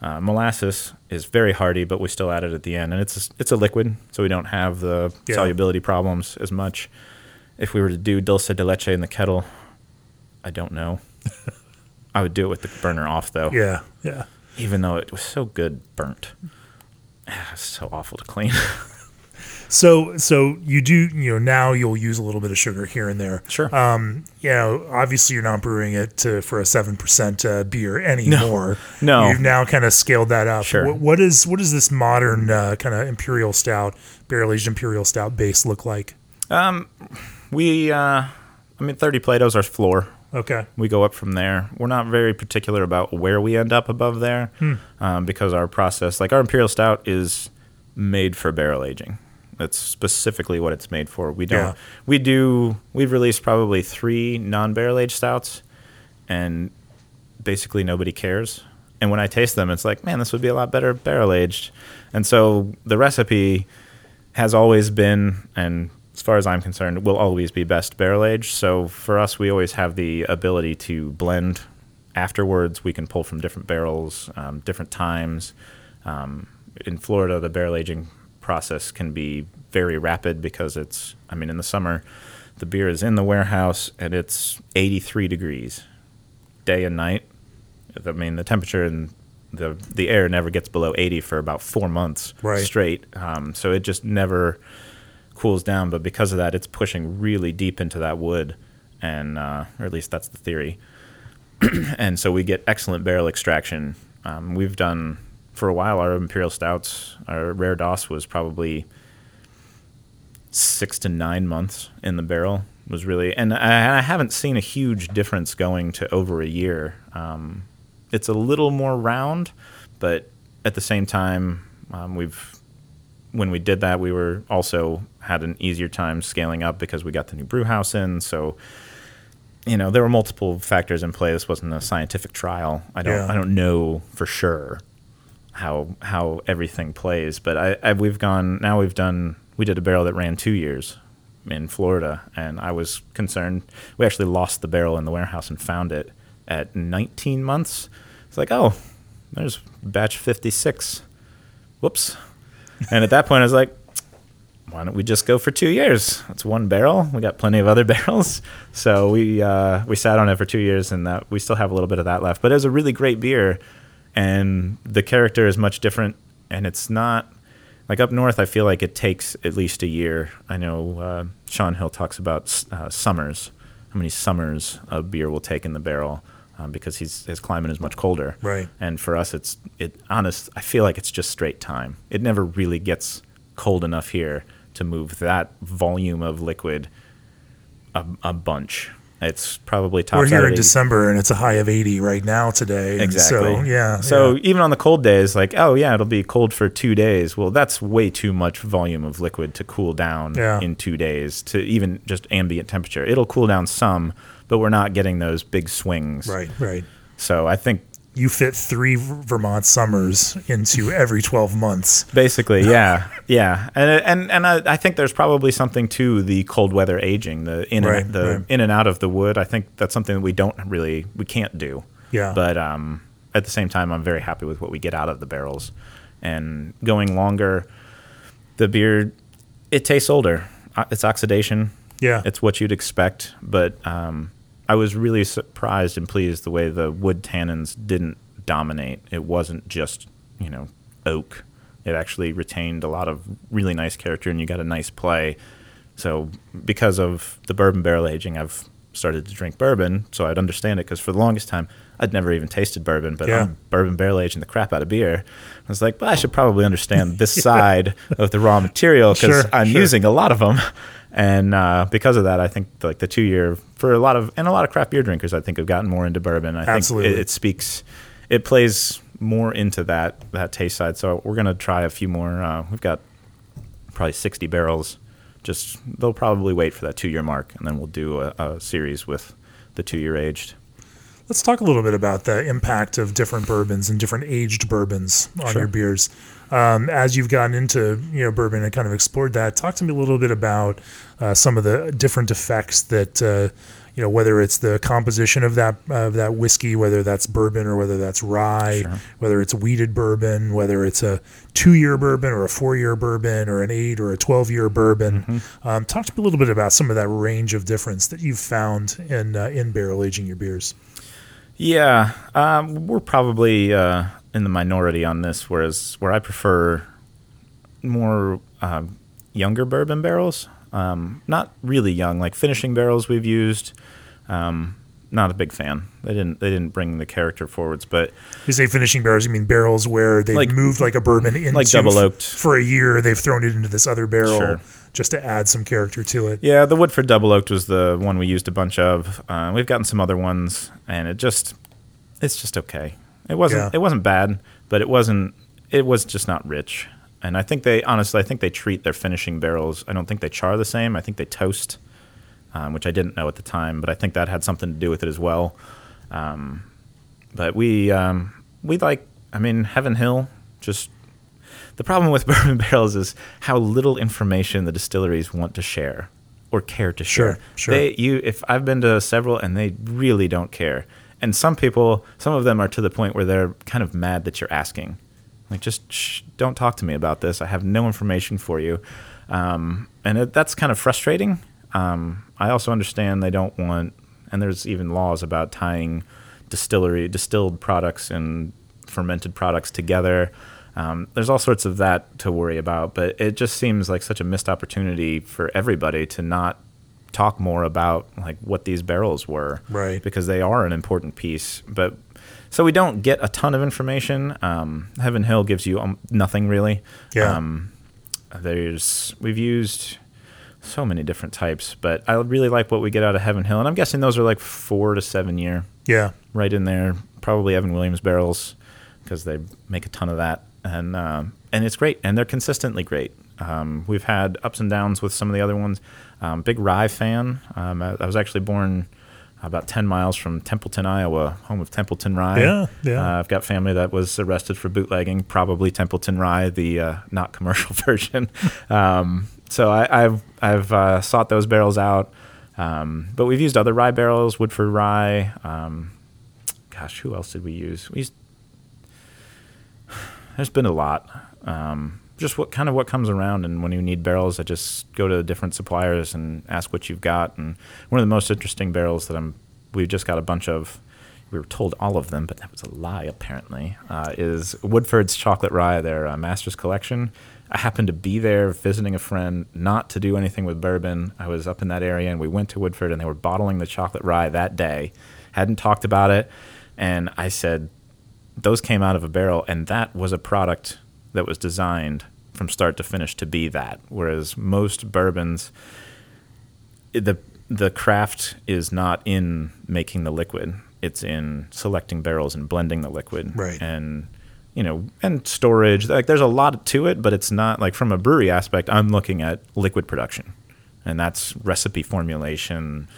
Speaker 2: Uh, molasses is very hardy, but we still add it at the end, and it's a, it's a liquid, so we don't have the
Speaker 1: Yeah.
Speaker 2: solubility problems as much. If we were to do dulce de leche in the kettle, I don't know. I would do it with the burner off though
Speaker 1: Yeah, yeah.
Speaker 2: Even though it was so good burnt. Ah, It's so awful to clean.
Speaker 1: So, so you do, you know, now you'll use a little bit of sugar here and there.
Speaker 2: Sure.
Speaker 1: Um, you know, obviously you're not brewing it to, for a seven percent uh, beer anymore.
Speaker 2: No.
Speaker 1: You've now kind of scaled that up.
Speaker 2: Sure.
Speaker 1: What, what is what does this modern uh, kind of imperial stout, barrel aged imperial stout base look like?
Speaker 2: Um, we, uh, I mean, 30 Plato's our floor.
Speaker 1: Okay.
Speaker 2: We go up from there. We're not very particular about where we end up above there um, because our process, like our Imperial Stout, is made for barrel aging. That's specifically what it's made for. We don't.
Speaker 1: Yeah.
Speaker 2: We do. We've released probably three non-barrel aged stouts, and basically nobody cares. And when I taste them, it's like, man, this would be a lot better barrel aged. And so the recipe has always been, and as far as I'm concerned, will always be best barrel aged. So for us, we always have the ability to blend afterwards. We can pull from different barrels, um, different times. Um, in Florida, the barrel aging process can be very rapid because it's, I mean, in the summer, the beer is in the warehouse and it's 83 degrees day and night. I mean, the temperature and the the air never gets below 80 for about four months
Speaker 1: Right.
Speaker 2: straight. Um, so it just never cools down. But because of that, it's pushing really deep into that wood, and uh, or at least that's the theory. and so we get excellent barrel extraction. Um, we've done for a while our imperial stouts. Our rare DOS was probably six to nine months in the barrel was really, and I, I haven't seen a huge difference going to over a year. Um, it's a little more round, but at the same time, um, we've when we did that, we were also had an easier time scaling up because we got the new brew house in. So, you know, there were multiple factors in play. This wasn't a scientific trial. I don't,
Speaker 1: Yeah.
Speaker 2: I don't know for sure how how everything plays, but I, I we've gone now. We've done we did a barrel that ran two years in Florida, and I was concerned. We actually lost the barrel in the warehouse and found it at 19 months. It's like, oh, there's batch 56. Whoops. And at that point, I was like, why don't we just go for two years? That's one barrel. We got plenty of other barrels, so we uh, we sat on it for two years, and that we still have a little bit of that left. But it was a really great beer, and the character is much different, and it's not like up north. I feel like it takes at least a year. I know uh, Shaun Hill talks about uh, summers, how many summers a beer will take in the barrel. Um, because he's, his climate is much colder,
Speaker 1: Right.
Speaker 2: And for us, it's it honest. I feel like it's just straight time. It never really gets cold enough here to move that volume of liquid a, a bunch. It's probably top.
Speaker 1: We're here in December and it's a high of 80 right now today.
Speaker 2: Exactly.
Speaker 1: So, yeah.
Speaker 2: So
Speaker 1: yeah.
Speaker 2: even on the cold days, like, oh yeah, it'll be cold for two days. Well, that's way too much volume of liquid to cool down
Speaker 1: Yeah.
Speaker 2: in two days to even just ambient temperature. It'll cool down some, but we're not getting those big swings.
Speaker 1: Right, right.
Speaker 2: So I think
Speaker 1: You fit three Vermont summers into every 12 months.
Speaker 2: Basically, yeah, yeah, and and and I, I think there's probably something to the cold weather aging, the in
Speaker 1: Right,
Speaker 2: and, the
Speaker 1: right.
Speaker 2: in and out of the wood. I think that's something that we don't really we can't do.
Speaker 1: Yeah.
Speaker 2: But um, at the same time, I'm very happy with what we get out of the barrels, and going longer, the beer it tastes older. Uh, It's oxidation.
Speaker 1: Yeah.
Speaker 2: It's what you'd expect, but um, I was really surprised and pleased the way the wood tannins didn't dominate. It wasn't just you know oak. It actually retained a lot of really nice character, and you got a nice play. So because of the bourbon barrel aging, I've started to drink bourbon, so I'd understand it. Because for the longest time, I'd never even tasted bourbon, but
Speaker 1: Yeah.
Speaker 2: I'm bourbon barrel aging the crap out of beer. I was like, well, I should probably understand this side of the raw material because
Speaker 1: Sure,
Speaker 2: I'm
Speaker 1: sure.
Speaker 2: using a lot of them. And uh, because of that, I think like the two year for a lot of and a lot of craft beer drinkers, I think have gotten more into bourbon. I
Speaker 1: Absolutely.
Speaker 2: think it, it speaks, it plays more into that that taste side. So we're gonna try a few more. Uh, we've got probably 60 barrels. Just they'll probably wait for that two year mark, and then we'll do a, a series with the two year aged.
Speaker 1: Let's talk a little bit about the impact of different bourbons and different aged bourbons on
Speaker 2: Sure.
Speaker 1: your beers. Um, as you've gotten into you know bourbon and kind of explored that, talk to me a little bit about uh, some of the different effects that uh, you know whether it's the composition of that of that whiskey, whether that's bourbon or whether that's rye,
Speaker 2: Sure.
Speaker 1: whether it's wheated bourbon, whether it's a two year bourbon or a four year bourbon or an eight or a twelve year bourbon.
Speaker 2: Mm-hmm.
Speaker 1: Um, talk to me a little bit about some of that range of difference that you've found in uh, in barrel aging your beers.
Speaker 2: Yeah, um, we're probably uh, in the minority on this, whereas where I prefer more um, younger bourbon barrels. Um, not really young, like finishing barrels we've used. Um, not a big fan. They didn't they didn't bring the character forwards, but
Speaker 1: You say finishing barrels, you mean barrels where they've
Speaker 2: Like-
Speaker 1: moved like a bourbon into
Speaker 2: like double oaked.
Speaker 1: for a year. They've thrown it into this other barrel
Speaker 2: Sure.
Speaker 1: just to add some character to it.
Speaker 2: Yeah, the Woodford Double Oaked was the one we used a bunch of. Uh, we've gotten some other ones, and it just it's just okay. It wasn't
Speaker 1: Yeah.
Speaker 2: it wasn't bad, but it wasn't it was just not rich. And I think they honestly I think they treat their finishing barrels. I don't think they char the same. I think they toast, um, which I didn't know at the time, but I think that had something to do with it as well. Um, but we um, we like I mean Heaven Hill just the problem with bourbon barrels is how little information the distilleries want to share or care to
Speaker 1: Sure,
Speaker 2: share.
Speaker 1: sure.
Speaker 2: They you if I've been to several and they really don't care. And some people, some of them are to the point where they're kind of mad that you're asking. Like just shh, don't talk to me about this. I have no information for you. Um, and it, that's kind of frustrating. Um, I also understand they don't want and there's even laws about tying distillery distilled products and fermented products together. Um, there's all sorts of that to worry about, but it just seems like such a missed opportunity for everybody to not talk more about like what these barrels were,
Speaker 1: Right.
Speaker 2: Because they are an important piece, but so we don't get a ton of information. Um, Heaven Hill gives you um, nothing really.
Speaker 1: Yeah.
Speaker 2: Um, there's we've used so many different types. But I really like what we get out of Heaven Hill, and I'm guessing those are like four to seven year,
Speaker 1: Yeah.
Speaker 2: right in there. Probably Evan Williams barrels because they make a ton of that, and um, and it's great, and they're consistently great. Um, we've had ups and downs with some of the other ones. Um, big rye fan. Um, I, I was actually born about 10 miles from Templeton, Iowa, home of Templeton Rye.
Speaker 1: Yeah, yeah.
Speaker 2: Uh, I've got family that was arrested for bootlegging, probably Templeton Rye, the uh, not commercial version. um, so I, I've I've uh, sought those barrels out, um, but we've used other rye barrels, Woodford Rye. Um, gosh, who else did we use? We used, there's been a lot. Um, just what kind of what comes around, and when you need barrels, I just go to different suppliers and ask what you've got. And one of the most interesting barrels that I'm, we just got a bunch of. We were told all of them, but that was a lie. Apparently, uh, is Woodford's Chocolate Rye, their uh, Master's Collection. I happened to be there visiting a friend, not to do anything with bourbon. I was up in that area, and we went to Woodford, and they were bottling the chocolate rye that day. Hadn't talked about it, and I said, those came out of a barrel, and that was a product that was designed from start to finish to be that. Whereas most bourbons, the the craft is not in making the liquid; it's in selecting barrels and blending the liquid,
Speaker 1: Right.
Speaker 2: And you know, and storage. Like, there's a lot to it, but it's not like from a brewery aspect. I'm looking at liquid production, and that's recipe formulation.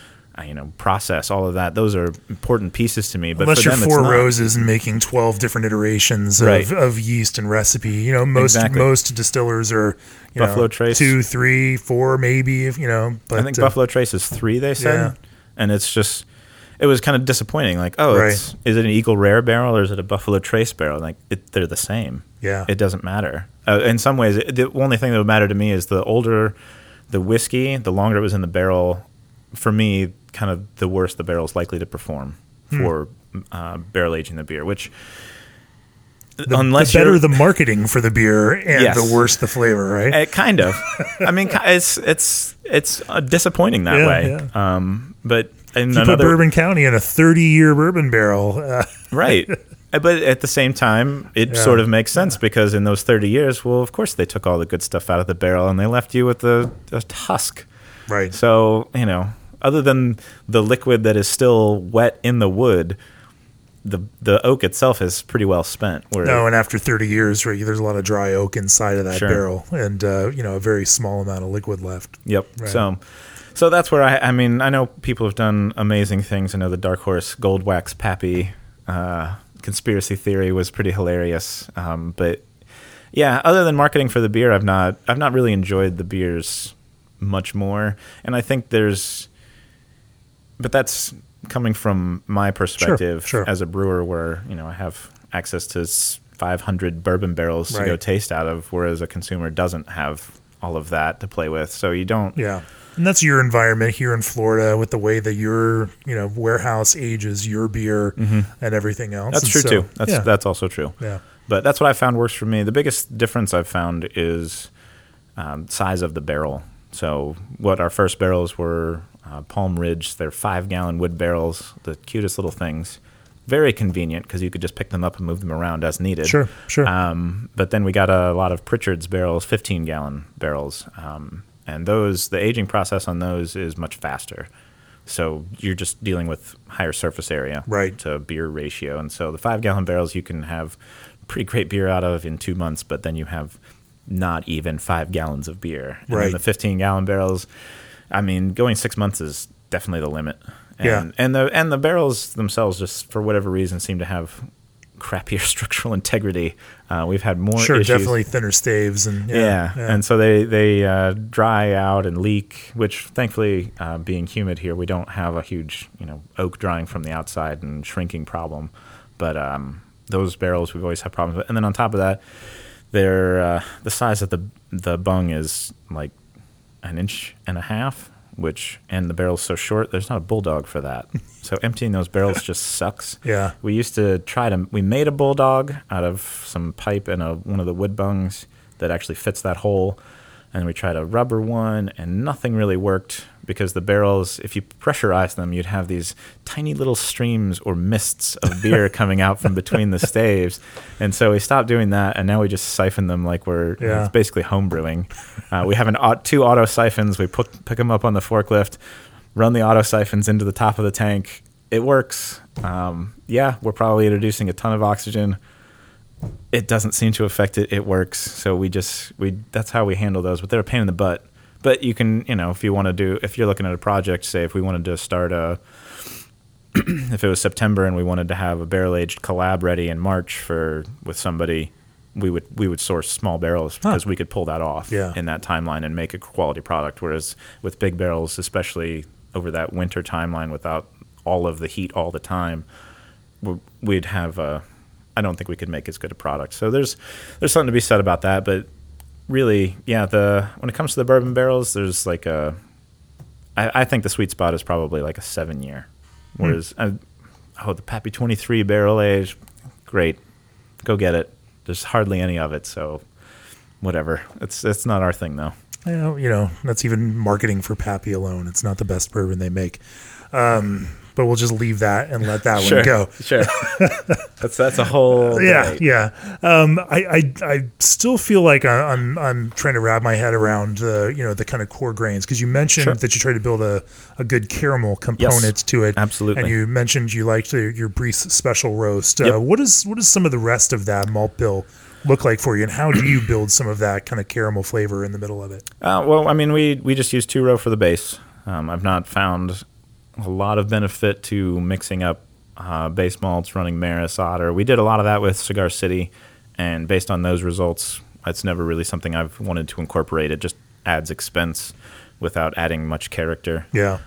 Speaker 2: You know, process all of that. Those are important pieces to me. But
Speaker 1: Unless
Speaker 2: for
Speaker 1: you're
Speaker 2: them,
Speaker 1: four roses and making twelve different iterations of,
Speaker 2: Right.
Speaker 1: of yeast and recipe, you know most
Speaker 2: Exactly.
Speaker 1: most distillers are you
Speaker 2: Buffalo
Speaker 1: know,
Speaker 2: Trace.
Speaker 1: two, three, four, maybe if you know. But
Speaker 2: I think
Speaker 1: uh,
Speaker 2: Buffalo Trace is three. They said,
Speaker 1: Yeah.
Speaker 2: and it's just it was kind of disappointing. Like, oh, it's, is it an Eagle Rare barrel or is it a Buffalo Trace barrel? Like, it, they're the same.
Speaker 1: Yeah.
Speaker 2: it doesn't matter. Uh, in some ways, it, the only thing that would matter to me is the older the whiskey, the longer it was in the barrel. For me, kind of the worse the barrel is likely to perform
Speaker 1: Hmm.
Speaker 2: for uh, barrel aging the beer. Which,
Speaker 1: the,
Speaker 2: unless
Speaker 1: the better the marketing for the beer and
Speaker 2: Yes.
Speaker 1: the worse the flavor, right?
Speaker 2: Uh, kind of. I mean, it's it's it's uh, disappointing that
Speaker 1: Yeah,
Speaker 2: way. Um, but in
Speaker 1: you put
Speaker 2: another
Speaker 1: Bourbon County in a 30 year bourbon barrel. Uh,
Speaker 2: right, Uh, but at the same time, it
Speaker 1: Yeah.
Speaker 2: sort of makes sense because in those thirty years, well, of course, they took all the good stuff out of the barrel and they left you with the, the husk.
Speaker 1: right.
Speaker 2: So you know, other than the liquid that is still wet in the wood, the the oak itself is pretty well spent. Where
Speaker 1: No, and after 30 years, right, there's a lot of dry oak inside of that
Speaker 2: Sure.
Speaker 1: barrel, and uh, you know a very small amount of liquid left.
Speaker 2: Yep.
Speaker 1: Right.
Speaker 2: So, so that's where I. I mean, I know people have done amazing things. I know the Dark Horse Gold Wax Pappy uh, conspiracy theory was pretty hilarious. Um, but yeah, other than marketing for the beer, I've not. I've not really enjoyed the beers much more, and I think there's. But that's coming from my perspective
Speaker 1: sure.
Speaker 2: as a brewer, where you know I have access to 500 bourbon barrels to go taste out of, whereas a consumer doesn't have all of that to play with. So you don't.
Speaker 1: Yeah. And that's your environment here in Florida with the way that your, you know, warehouse ages your beer and everything else.
Speaker 2: Mm-hmm. That's
Speaker 1: And
Speaker 2: true
Speaker 1: so,
Speaker 2: too. That's
Speaker 1: yeah,
Speaker 2: that's also true.
Speaker 1: yeah.
Speaker 2: But that's what I found works for me. The biggest difference I've found is um, size of the barrel. So what our first barrels were uh, Palm Ridge. They're five gallon wood barrels, the cutest little things. Very convenient because you could just pick them up and move them around as needed.
Speaker 1: Sure, sure.
Speaker 2: Um, but then we got a lot of Pritchard's barrels, 15 gallon barrels. Um, and those, the aging process on those is much faster. So you're just dealing with higher surface area
Speaker 1: Right.
Speaker 2: to beer ratio. And so the five gallon barrels you can have pretty great beer out of in two months, but then you have not even five gallons of beer. And
Speaker 1: Right.
Speaker 2: then the 15 gallon barrels, I mean, going six months is definitely the limit. And,
Speaker 1: Yeah.
Speaker 2: And the and the barrels themselves, just for whatever reason, seem to have crappier structural integrity. Uh, we've had more
Speaker 1: Sure,
Speaker 2: issues.
Speaker 1: definitely thinner staves and
Speaker 2: Yeah,
Speaker 1: yeah,
Speaker 2: and so they they uh, dry out and leak. Which thankfully, uh, being humid here, we don't have a huge you know oak drying from the outside and shrinking problem. But um, those barrels we've always had problems with. And then on top of that, they're uh, the size of the the bung is like an inch and a half. Which and the barrel's so short, there's not a bulldog for that. So emptying those barrels just sucks.
Speaker 1: Yeah.
Speaker 2: We used to try to. We made a bulldog out of some pipe and a, one of the wood bungs that actually fits that hole, and we tried a rubber one, and nothing really worked because the barrels, if you pressurize them, you'd have these tiny little streams or mists of beer coming out from between the staves. And so we stopped doing that, and now we just siphon them like we're
Speaker 1: Yeah.
Speaker 2: it's basically home brewing. Uh, we have an two auto siphons. We put pick them up on the forklift, run the auto siphons into the top of the tank. It works. Um, yeah, we're probably introducing a ton of oxygen it doesn't seem to affect it. It works. So we just we that's how we handle those. But they're a pain in the butt. But you can you know if you want to do if you're looking at a project, say if we wanted to start a if it was September and we wanted to have a barrel aged collab ready in March for with somebody, we would we would source small barrels because we could pull that off
Speaker 1: Yeah.
Speaker 2: in that timeline and make a quality product. Whereas with big barrels, especially over that winter timeline without all of the heat all the time, we- we'd have a I don't think we could make as good a product. So there's there's something to be said about that. But really, yeah, the when it comes to the bourbon barrels, there's like a I, I think the sweet spot is probably like a seven year. Whereas uh, oh the Pappy 23 barrel age, great, go get it. There's hardly any of it, so whatever. It's it's not our thing though.
Speaker 1: You know, you know, that's even marketing for Pappy alone. It's not the best bourbon they make. Um, but we'll just leave that and let that one go.
Speaker 2: sure. that's that's a whole
Speaker 1: Yeah,
Speaker 2: debate.
Speaker 1: yeah. Um, I, I, I still feel like I, I'm, I'm trying to wrap my head around the, you know, the kind of core grains because you mentioned
Speaker 2: Sure.
Speaker 1: that you try to build a, a good caramel component to it.
Speaker 2: absolutely.
Speaker 1: And you mentioned you liked your, your Briess special roast. Uh,
Speaker 2: Yep.
Speaker 1: what is, some of the rest of that malt bill look like for you, and how do you build some of that kind of caramel flavor in the middle of it?
Speaker 2: Uh, well, I mean, we we just use two row for the base. Um, I've not found a lot of benefit to mixing up uh, base malts, running Maris Otter. We did a lot of that with Cigar City, and based on those results, it's never really something I've wanted to incorporate. It just adds expense without adding much character.
Speaker 1: Yeah.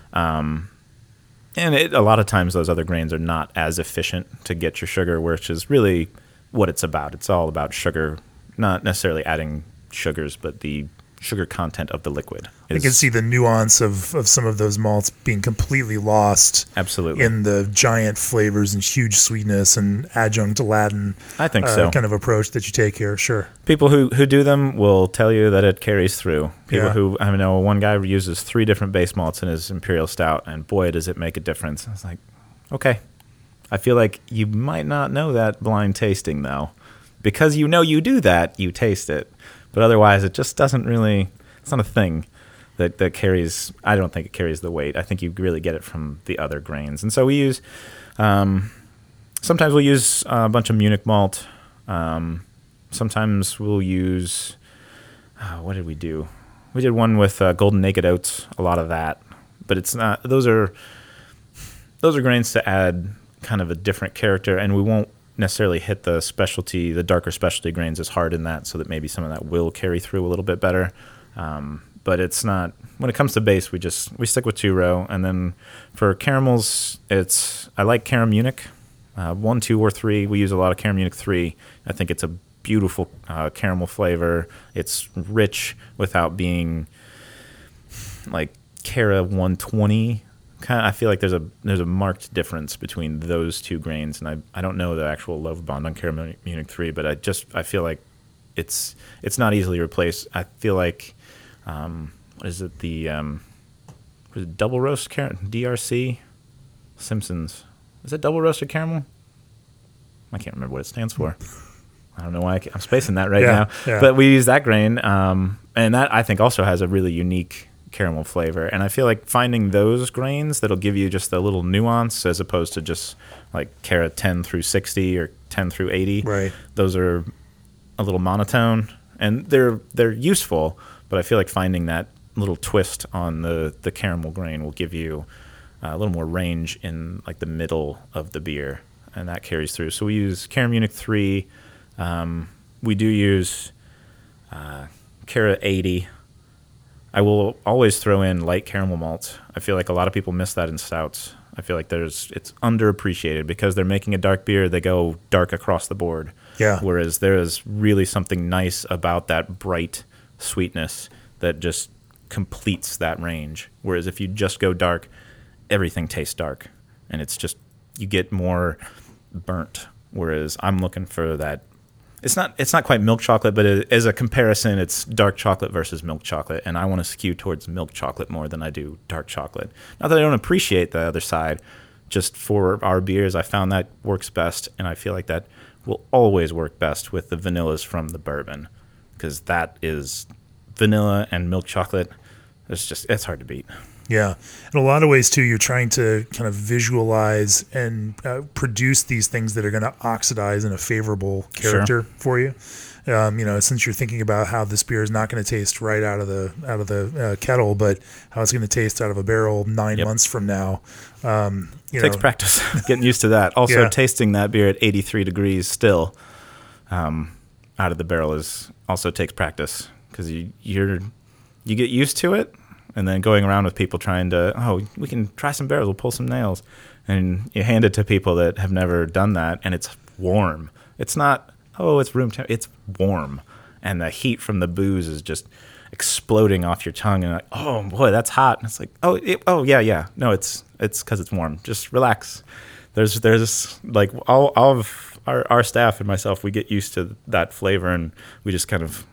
Speaker 2: And it, a lot of times, those other grains are not as efficient to get your sugar, which is really what it's about. It's all about sugar, not necessarily adding sugars, but the sugar content of the liquid.
Speaker 1: I can see the nuance of, of some of those malts being completely lost
Speaker 2: Absolutely.
Speaker 1: in the giant flavors and huge sweetness and adjunct Latin
Speaker 2: I think
Speaker 1: uh,
Speaker 2: so.
Speaker 1: kind of approach that you take here. Sure.
Speaker 2: People who, who do them will tell you that it carries through. People
Speaker 1: Yeah.
Speaker 2: who I know one guy uses three different base malts in his imperial stout, and boy, does it make a difference. I was like, okay. I feel like you might not know that blind tasting though, because you know you do that, you taste it, but otherwise it just doesn't really. It's not a thing that that carries. I don't think it carries the weight. I think you really get it from the other grains, and so we use. Um, sometimes we'll use a bunch of Munich malt. Um, sometimes we'll use uh, what did we do? We did one with uh, golden naked oats, a lot of that, but it's not. Those are those are grains to add kind of a different character, and we won't necessarily hit the specialty, the darker specialty grains as hard in that, so that maybe some of that will carry through a little bit better. Um, but it's not when it comes to base. We just we stick with two row, and then for caramels, it's I like CaraMunich, uh, one, two, or three. We use a lot of CaraMunich three. I think it's a beautiful uh, caramel flavor. It's rich without being like Cara 120. Kind of, I feel like there's a there's a marked difference between those two grains, and I, I don't know the actual Lovibond on Cara Munich three, but I just I feel like it's it's not easily replaced. I feel like um, what is it the um, was it double roast caramel DRC Simpsons is it double roasted caramel? I can't remember what it stands for. I don't know why I am spacing that right
Speaker 1: Yeah,
Speaker 2: now.
Speaker 1: yeah.
Speaker 2: But we use that grain, um, and that I think also has a really unique caramel flavor. And I feel like finding those grains that'll give you just a little nuance as opposed to just like carat 10 through 60 or 10 through 80.
Speaker 1: Right.
Speaker 2: Those are a little monotone, and they're they're useful. But I feel like finding that little twist on the the caramel grain will give you uh, a little more range in like the middle of the beer, and that carries through. So we use CaraMunich three. Um, we do use uh, Cara eighty. I will always throw in light caramel malts. I feel like a lot of people miss that in stouts. I feel like there's it's underappreciated because they're making a dark beer. They go dark across the board.
Speaker 1: Yeah.
Speaker 2: Whereas there is really something nice about that bright sweetness that just completes that range. Whereas if you just go dark, everything tastes dark, and it's just you get more burnt. Whereas I'm looking for that it's not it's not quite milk chocolate, but it, as a comparison, it's dark chocolate versus milk chocolate, and I want to skew towards milk chocolate more than I do dark chocolate. Not that I don't appreciate the other side, just for our beers, I found that works best, and I feel like that will always work best with the vanillas from the bourbon, because that is vanilla and milk chocolate. It's just it's hard to beat.
Speaker 1: Yeah. In a lot of ways, too, you're trying to kind of visualize and uh, produce these things that are going to oxidize in a favorable character sure. for you. Um, you know, since you're thinking about how this beer is not going to taste right out of the out of the uh, kettle, but how it's going to taste out of a barrel nine yep. months from now. Um,
Speaker 2: you Takes know. practice, getting used to that. Also, yeah. tasting that beer at 83 degrees still um, out of the barrel is also takes practice because you you're you get used to it and then going around with people trying to, oh, we can try some barrels, we'll pull some nails, and you hand it to people that have never done that, and it's warm. It's not, oh, it's room temp, it's warm, and the heat from the booze is just exploding off your tongue, and like, oh boy, that's hot. And it's like, oh, it, oh yeah, yeah, no, it's it's because it's warm. Just relax. There's there's like all all of our our staff and myself, we get used to that flavor, and we just kind of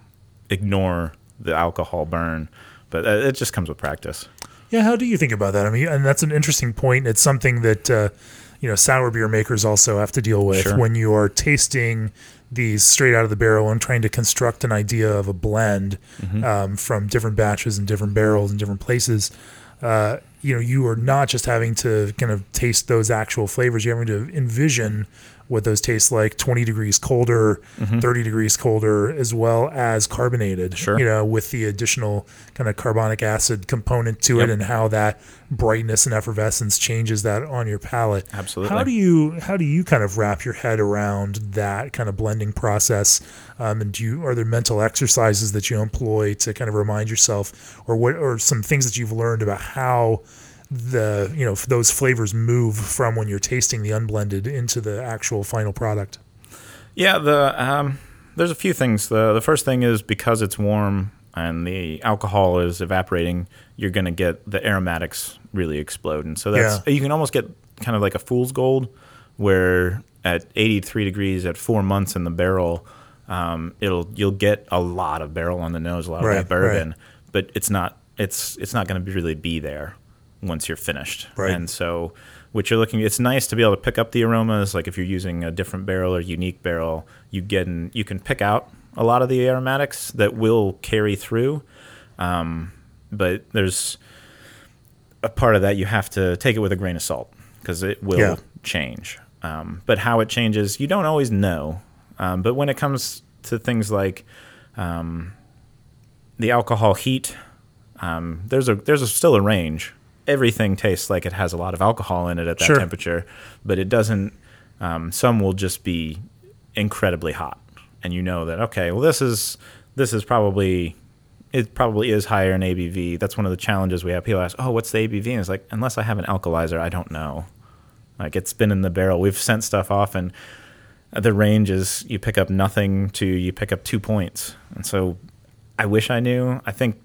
Speaker 2: ignore the alcohol burn but uh, it just comes with practice.
Speaker 1: Yeah, how do you think about that? I mean, and that's an interesting point. It's something that uh, you know sour beer makers also have to deal with sure. when you are tasting these straight out of the barrel and trying to construct an idea of a blend mm-hmm. um, from different batches and different barrels and different places. Uh, you know, you are not just having to kind of taste those actual flavors; you're having to envision what those taste like 20 degrees colder, mm-hmm. 30 degrees colder, as well as carbonated,
Speaker 2: sure.
Speaker 1: you know, with the additional kind of carbonic acid component to yep. it and how that brightness and effervescence changes that on your palate.
Speaker 2: Absolutely.
Speaker 1: How do you, how do you kind of wrap your head around that kind of blending process? Um, and do you, are there mental exercises that you employ to kind of remind yourself or what, or some things that you've learned about how the you know those flavors move from when you're tasting the unblended into the actual final product.
Speaker 2: Yeah, the um, there's a few things. the The first thing is because it's warm and the alcohol is evaporating, you're going to get the aromatics really explode, and so that's yeah. you can almost get kind of like a fool's gold, where at 83 degrees at four months in the barrel, um, it'll you'll get a lot of barrel on the nose, a lot right, of that bourbon, right. but it's not it's it's not going to really be there once you're finished.
Speaker 1: Right.
Speaker 2: And so what you're looking it's nice to be able to pick up the aromas like if you're using a different barrel or unique barrel, you get in, you can pick out a lot of the aromatics that will carry through. Um, but there's a part of that you have to take it with a grain of salt because it will yeah. change. Um, but how it changes, you don't always know. Um, but when it comes to things like um, the alcohol heat, um, there's a there's a, still a range everything tastes like it has a lot of alcohol in it at that sure. temperature, but it doesn't. Um, some will just be incredibly hot, and you know that okay, well this is this is probably it probably is higher in ABV. That's one of the challenges we have. People ask, "Oh, what's the ABV?" And it's like, unless I have an Alcolyzer, I don't know. Like it's been in the barrel. We've sent stuff off, and the range is you pick up nothing to you pick up two points. And so, I wish I knew. I think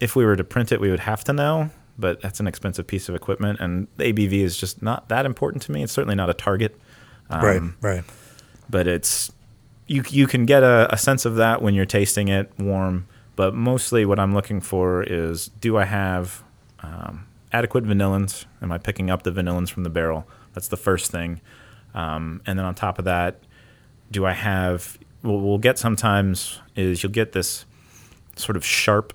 Speaker 2: if we were to print it, we would have to know but that's an expensive piece of equipment, and ABV is just not that important to me. It's certainly not a target.
Speaker 1: Um, right, right.
Speaker 2: But it's you you can get a, a, sense of that when you're tasting it warm. But mostly, what I'm looking for is do I have um, adequate vanillins? Am I picking up the vanillins from the barrel? That's the first thing. Um, and then on top of that, do I have? What we'll get sometimes is you'll get this sort of sharp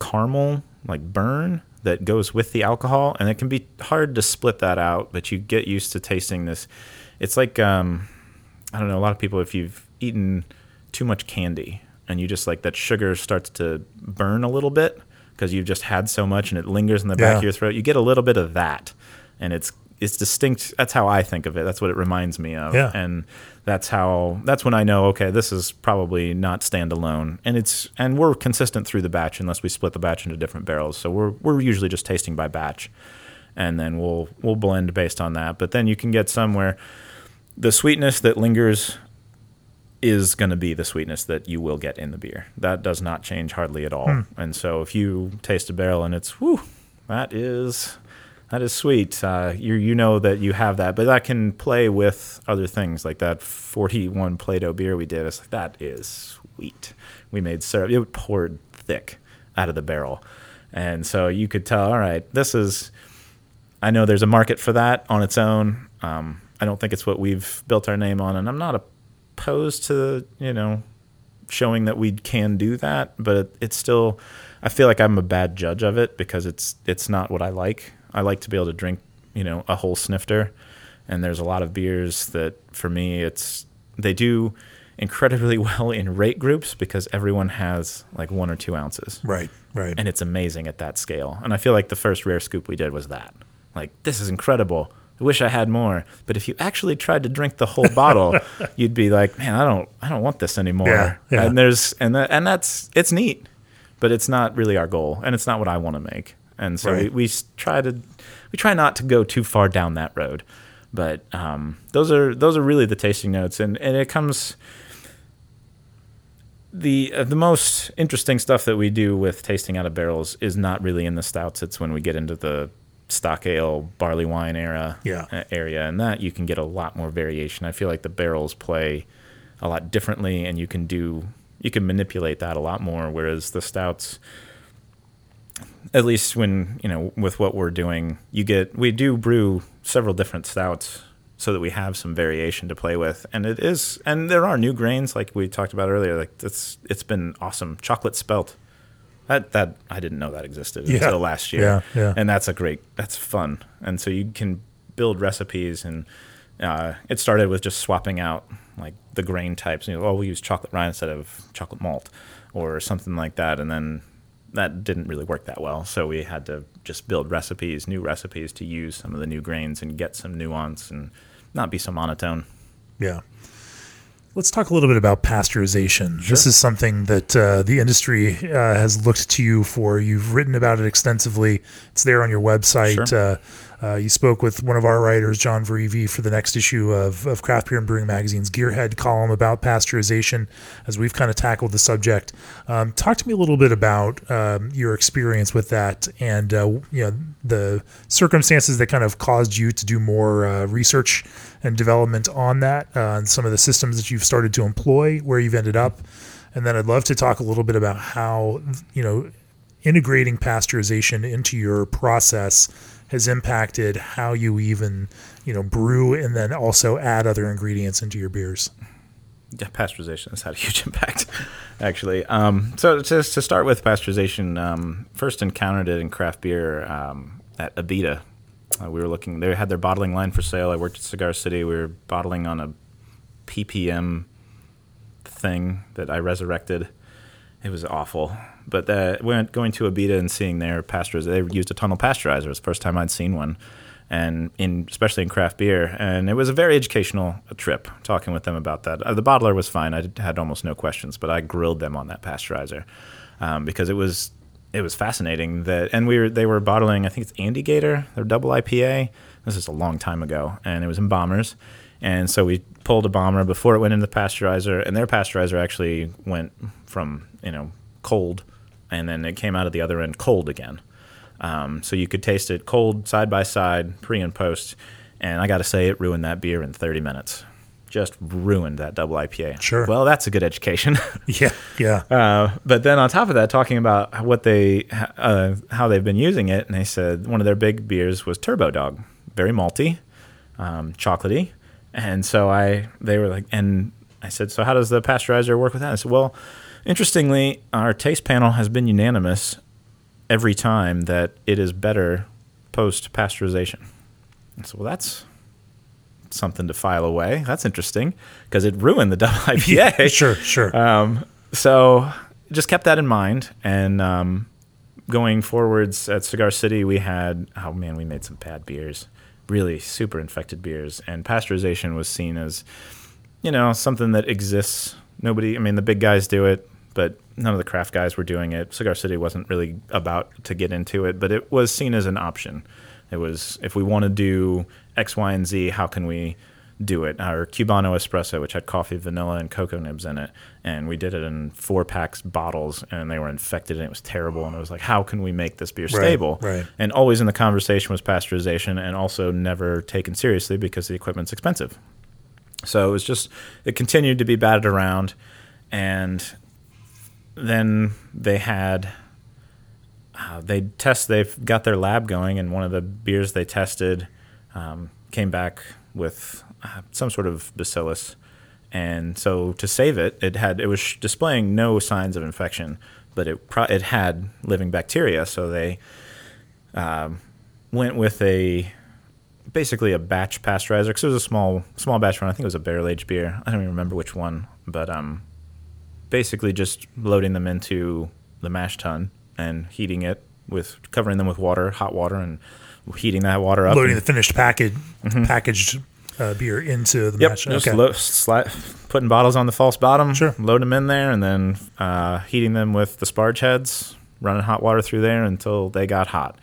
Speaker 2: caramel like burn that goes with the alcohol, and it can be hard to split that out. But you get used to tasting this. It's like um, I don't know. A lot of people, if you've eaten too much candy and you just like that sugar starts to burn a little bit because you've just had so much and it lingers in the back yeah. of your throat. You get a little bit of that, and it's it's distinct. That's how I think of it. That's what it reminds me of.
Speaker 1: Yeah.
Speaker 2: And that's how that's when I know okay, this is probably not standalone. And it's and we're consistent through the batch unless we split the batch into different barrels. So we're we're usually just tasting by batch. And then we'll we'll blend based on that. But then you can get somewhere the sweetness that lingers is going to be the sweetness that you will get in the beer. That does not change hardly at all. Hmm. And so if you taste a barrel and it's whew, that is that is sweet. Uh, you you know that you have that, but that can play with other things like that 41 Plato beer we did. It's like that is sweet. We made syrup. It poured thick out of the barrel, and so you could tell. All right, this is. I know there's a market for that on its own. Um, I don't think it's what we've built our name on, and I'm not opposed to you know showing that we can do that, but it's still. I feel like I'm a bad judge of it because it's it's not what I like. I like to be able to drink, you know, a whole snifter, and there's a lot of beers that for me it's they do incredibly well in rate groups because everyone has like one or two ounces.
Speaker 1: Right, right.
Speaker 2: And it's amazing at that scale. And I feel like the first rare scoop we did was that. Like, this is incredible. I wish I had more. But if you actually tried to drink the whole bottle, you'd be like, man, I don't, I don't want this anymore.
Speaker 1: Yeah, yeah.
Speaker 2: And there's, and that, and that's, it's neat, but it's not really our goal, and it's not what I want to make. And so
Speaker 1: Right.
Speaker 2: we, we try to, we try not to go too far down that road. But um, those are those are really the tasting notes, and, and it comes the uh, the most interesting stuff that we do with tasting out of barrels is not really in the stouts. It's when we get into the stock ale, barley wine era
Speaker 1: Yeah.
Speaker 2: uh, area, and that you can get a lot more variation. I feel like the barrels play a lot differently, and you can do you can manipulate that a lot more. Whereas the stouts, at least when you know with what we're doing, you get we do brew several different stouts so that we have some variation to play with, and it is and there are new grains like we talked about earlier. Like it's it's been awesome. Chocolate spelt. That that I didn't know that existed
Speaker 1: Yeah.
Speaker 2: until last year.
Speaker 1: Yeah, yeah.
Speaker 2: And that's a great that's fun. And so you can build recipes and uh, it started with just swapping out like the grain types. You know, oh, we use chocolate rye instead of chocolate malt, or something like that. And then that didn't really work that well. So we had to just build recipes, new recipes to use some of the new grains and get some nuance and not be so monotone.
Speaker 1: Yeah. Let's talk a little bit about pasteurization. This is something that uh, the industry uh, has looked to you for. You've written about it extensively. It's there on your website.
Speaker 2: Sure.
Speaker 1: Uh, uh, you spoke with one of our writers, John Verive, for the next issue of, of Craft Beer and Brewing Magazine's Gearhead column about pasteurization as we've kind of tackled the subject. Um, talk to me a little bit about um, your experience with that and uh, you know the circumstances that kind of caused you to do more uh, research and development on that uh, and some of the systems that you've started to employ, where you've ended up. And then I'd love to talk a little bit about how, you know, integrating pasteurization into your process has impacted how you even, you know, brew and then also add other ingredients into your beers.
Speaker 2: Yeah, pasteurization has had a huge impact, actually. Um, so just to start with pasteurization, um, first encountered it in craft beer um, at Abita. Uh, we were looking; they had their bottling line for sale. I worked at Cigar City. We were bottling on a ppm thing that I resurrected. It was awful. But uh, went going to Abita and seeing their pasteurizer. They used a tunnel pasteurizer. It was the first time I'd seen one, and in especially in craft beer. And it was a very educational trip talking with them about that. Uh, the bottler was fine. I had almost no questions, but I grilled them on that pasteurizer um, because it was it was fascinating that. And we were they were bottling. I think it's Andygator, their double IPA. This is a long time ago, and it was in bombers. And so we pulled a bomber before it went into the pasteurizer, and their pasteurizer actually went from you know cold, and then it came out of the other end cold again. Um, so you could taste it cold side by side, pre and post. And I got to say, it ruined that beer in 30 minutes. Just ruined that double IPA.
Speaker 1: Sure.
Speaker 2: Well, that's a good education.
Speaker 1: Yeah, yeah,
Speaker 2: Uh, but then on top of that, talking about what they, uh, how they've been using it, and they said one of their big beers was Turbodog, very malty, um, chocolatey, and so I, they were like, and I said, so how does the pasteurizer work with that? I said, well, interestingly, our taste panel has been unanimous every time that it is better post pasteurization. So, well, that's something to file away. That's interesting because it ruined the double IPA.
Speaker 1: sure, sure.
Speaker 2: Um, so just kept that in mind. And um, going forwards at Cigar City, we had, oh man, we made some bad beers, really super infected beers. And pasteurization was seen as, you know, something that exists. Nobody, I mean, the big guys do it, but none of the craft guys were doing it. Cigar City wasn't really about to get into it, but it was seen as an option. It was, if we want to do X, Y, and Z, how can we do it. Our Cubano espresso, which had coffee, vanilla, and cocoa nibs in it, and we did it in four packs bottles, and they were infected, and it was terrible. And it was like, how can we make this beer stable?
Speaker 1: right.
Speaker 2: And always in the conversation was pasteurization, and also never taken seriously because the equipment's expensive. So it was just it continued to be batted around, and then they had uh, they test they've got their lab going, and one of the beers they tested um, came back with uh, some sort of bacillus, and so to save it, it had it was displaying no signs of infection, but it pro- it had living bacteria, so they um, went with a basically a batch pasteurizer because it was a small small batch run. I think it was a barrel aged beer. I don't even remember which one, but um, basically just loading them into the mash tun and heating it with covering them with water, hot water, and heating that water up.
Speaker 1: Loading
Speaker 2: and-
Speaker 1: the finished package packaged uh, beer into the mash tun
Speaker 2: Yep,
Speaker 1: match.
Speaker 2: just
Speaker 1: okay.
Speaker 2: lo- sli- putting bottles on the false bottom,
Speaker 1: Sure.
Speaker 2: load them in there, and then uh, heating them with the sparge heads, running hot water through there until they got hot.